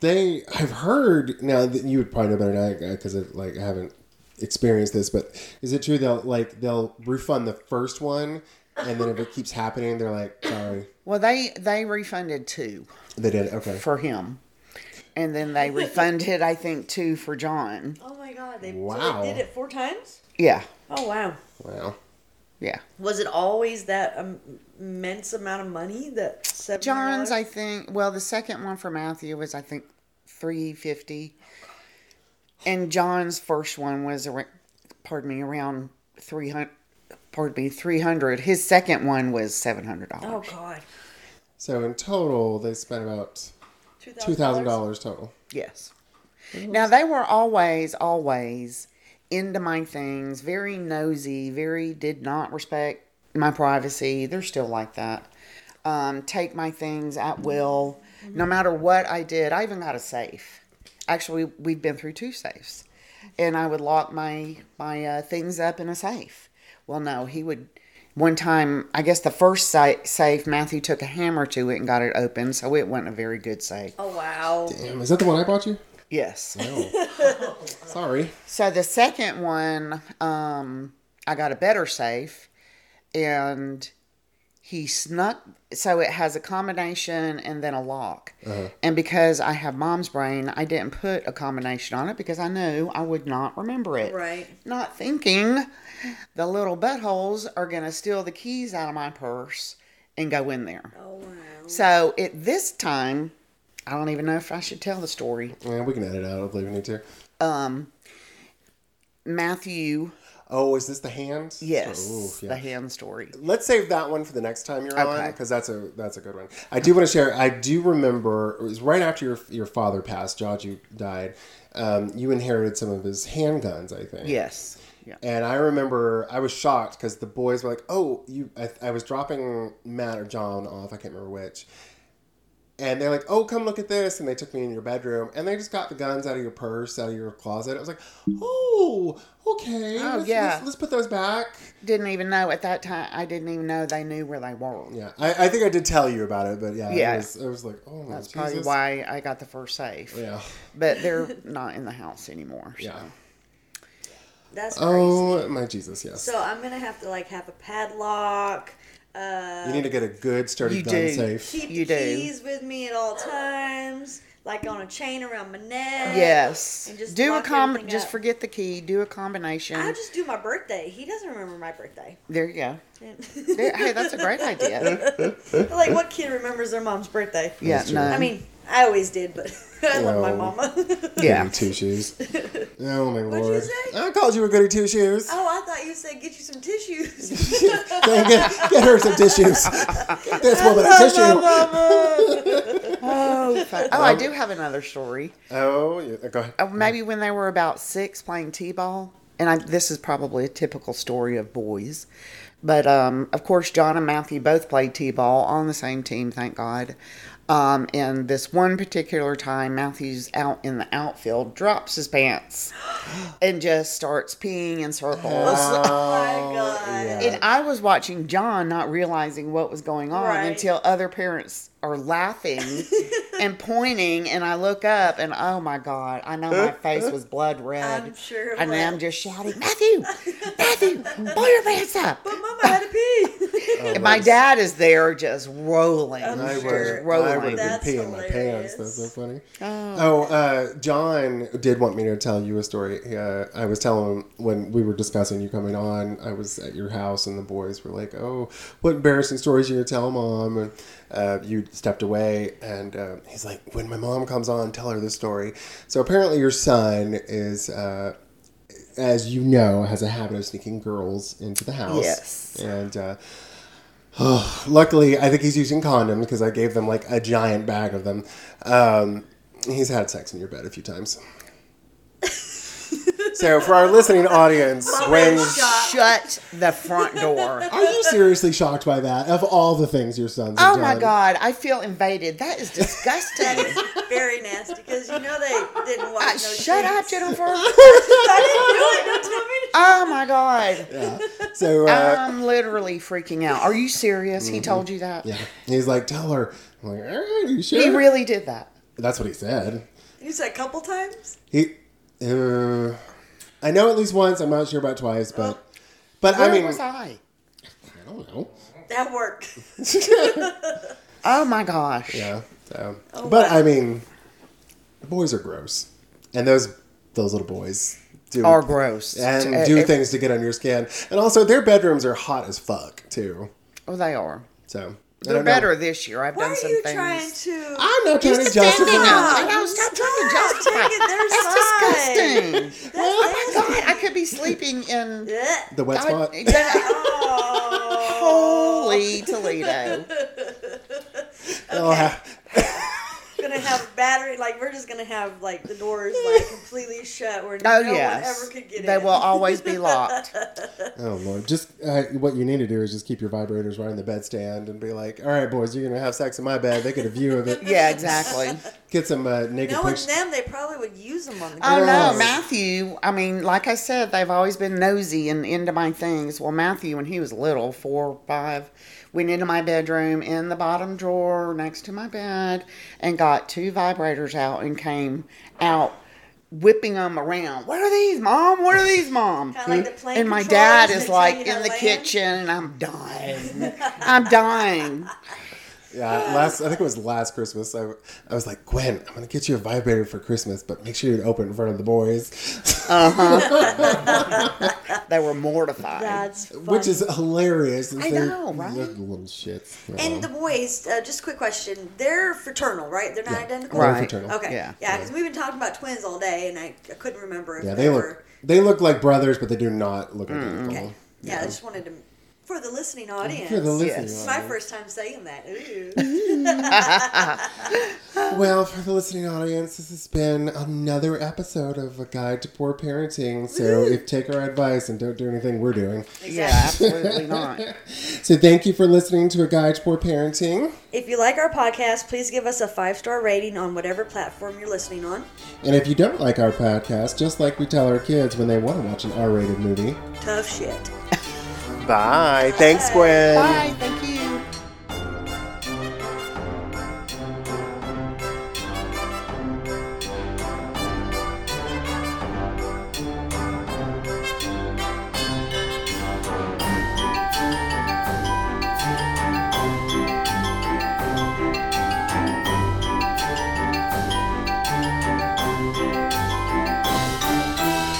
they I've heard now that you would probably know better than I because like I haven't experienced this, but is it true they'll like they'll refund the first one and then if it keeps happening, they're like, sorry, Well, they they refunded two they did. Okay, for him, and then they refunded I think two for John. oh my god. They, so Wow. they did it four times? Yeah, Oh wow. wow. yeah. Was it always that um, immense amount of money that seven John's I think. Well, the second one for Matthew was I think three fifty, and John's first one was around, pardon me around three hundred. Pardon me, three hundred. His second one was $700 Oh god. So in total, they spent about two thousand dollars total. Yes. Now they were always, always into my things, very nosy, very did not respect my privacy. They're still like that. Um, take my things at will, no matter what I did. I even got a safe. Actually, we've been through two safes, and I would lock my my uh, things up in a safe. Well, no, he would. One time, I guess the first safe, Matthew took a hammer to it and got it open, so it wasn't a very good safe. Oh wow. Damn, is that the one I bought you? Yes. Oh, sorry. So the second one, um, I got a better safe, and he snuck so it has a combination and then a lock Uh-huh. and because i have mom's brain i didn't put a combination on it because i knew i would not remember it Right. not thinking the little buttholes are going to steal the keys out of my purse and go in there Oh wow. so at this time i don't even know if i should tell the story Yeah, we can edit out. I believe we need to. um matthew Oh, is this the hand? yes Ooh, yeah. the hand story Let's save that one for the next time you're on because that's a that's a good one. I do want to share. I do remember it was right after your your father passed. Joju died. Um, you inherited some of his handguns, I think. yes yeah And I remember I was shocked because the boys were like, "Oh, you!" I, I was dropping Matt or John off. I can't remember which. And they're like, "Oh, come look at this!" And they took me in your bedroom, and they just got the guns out of your purse, out of your closet. I was like, "Oh, okay. Oh, let's, yeah. let's, let's put those back." didn't even know at that time i didn't even know they knew where they were Yeah, I, I think I did tell you about it, but yeah, Yeah. it was, it was like, "Oh, that's Jesus. probably why i got the first safe Yeah. but they're not in the house anymore so. Yeah. That's oh, crazy. Oh my Jesus! Yes. So I'm gonna have to like have a padlock. Uh, you need to get a good sturdy You gun do. safe. keep You the do. keys with me at all times, like on a chain around my neck. Yes. And just do a com. Just up. forget the key. Do a combination. I'll just do my birthday. He doesn't remember my birthday. there you go. There- hey, that's a great idea. like what kid remembers their mom's birthday? Yeah, That's true. no. I mean, I always did, but I love my mama. yeah. Goody two shoes. Oh my you lord! say? I called you a goody two shoes. oh, I thought you said get you some tissues. get, get, get her some tissues. Get this woman a tissue. Oh, fun. oh, I do have another story. Oh, yeah. go ahead. Uh, maybe when they were about six playing t-ball and I, this is probably a typical story of boys but um, of course john and matthew both played t-ball on the same team thank god um, and this one particular time matthew's out in the outfield drops his pants and just starts peeing in circles oh my god. yeah. and I was watching John, not realizing what was going on Right. until other parents are laughing and pointing, and I look up, and oh my god, I know my face was blood red. I'm sure it And was. I'm just shouting, Matthew, Matthew, pull your pants up. But mama had to pee. And my dad is there, just rolling, I'm I just would, sure. I would rolling. have been That's peeing my pants. That's so funny. Oh. Oh, uh, John did want me to tell you a story. Uh, I was telling him when we were discussing you coming on, I was at your house and the boys were like, "Oh, what embarrassing stories you gonna tell mom?" And uh, you stepped away, and uh, he's like, "When my mom comes on, tell her this story." So apparently, your son is. Uh, as you know, has a habit of sneaking girls into the house. Yes. And uh, Oh, luckily, I think he's using condoms because I gave them like a giant bag of them. Um, he's had sex in your bed a few times. So, for our listening audience, when Shut the front door. are you seriously shocked by that? Of all the things your sons have Oh my done? God, I feel invaded. That is disgusting. That is very nasty because you know they didn't watch Uh, no shut up. Jennifer. I didn't do it. Don't tell me. Oh my God. Yeah. So, uh, I'm literally freaking out. Are you serious? He told you that? yeah, he's like, "Tell her." I'm like, "All right, are you sure?" He really did that. That's what he said. You said a couple times. He, uh, I know at least once. I'm not sure about twice, but, but Where I mean, was I? I don't know. That worked. Oh my gosh. Yeah. So, Oh, but wow. I mean, the boys are gross, and those those little boys do Are gross. and Uh, do uh, things to get on your skin, and also their bedrooms are hot as fuck too. Oh, they are. So I They're don't know. better this year. I've Why done are some you things. trying to? I'm not trying to justify. defending them. Stop. I know, stop trying to Stop justify. taking their That's side. disgusting. oh my god, I could be sleeping in. The wet God, spot. Oh. Holy Toledo. Oh, ha- gonna have battery. Like we're just gonna have like the doors like completely shut where Oh no yes, one ever could get they in. will always be locked. oh lord! Just uh, what you need to do is just keep your vibrators right on the bedstand and be like, "All right, boys, you're gonna have sex in my bed. They get a view of it. Yeah, exactly. Get some uh, naked Knowing pictures." them, they probably would use them on the Oh no, Matthew. I mean, like I said, they've always been nosy and into my things. Well, Matthew, when he was little, four or five, went into my bedroom in the bottom drawer next to my bed and got two vibrators out and came out whipping them around. What are these, mom? What are these, mom? Like the and my dad is like in the land. kitchen, and I'm dying. I'm dying. Yeah, last I think it was last Christmas. I, I was like, Gwen, I'm gonna get you a vibrator for Christmas, but make sure you open it in front of the boys, They were mortified. That's funny. which is hilarious. I They're- know, right? they're little shits. And the boys, uh, just a quick question. They're fraternal, right? They're not Yeah. identical? They're Right. fraternal. Okay. Yeah. Yeah, because we've been talking about twins all day, and I, I couldn't remember if Yeah, they, they were. look they look like brothers, but they do not look identical. Okay. Yeah, I just wanted to. For the listening audience. For the listening Yes. It's my first time saying that. Ooh. Well, for the listening audience, this has been another episode of A Guide to Poor Parenting. So, if take our advice and don't do anything we're doing. Yeah, absolutely not. So, thank you for listening to A Guide to Poor Parenting. If you like our podcast, please give us a five star rating on whatever platform you're listening on. And if you don't like our podcast, just like we tell our kids when they want to watch an R rated movie, Tough shit. Bye. Thanks, Gwen. Bye. Thank you.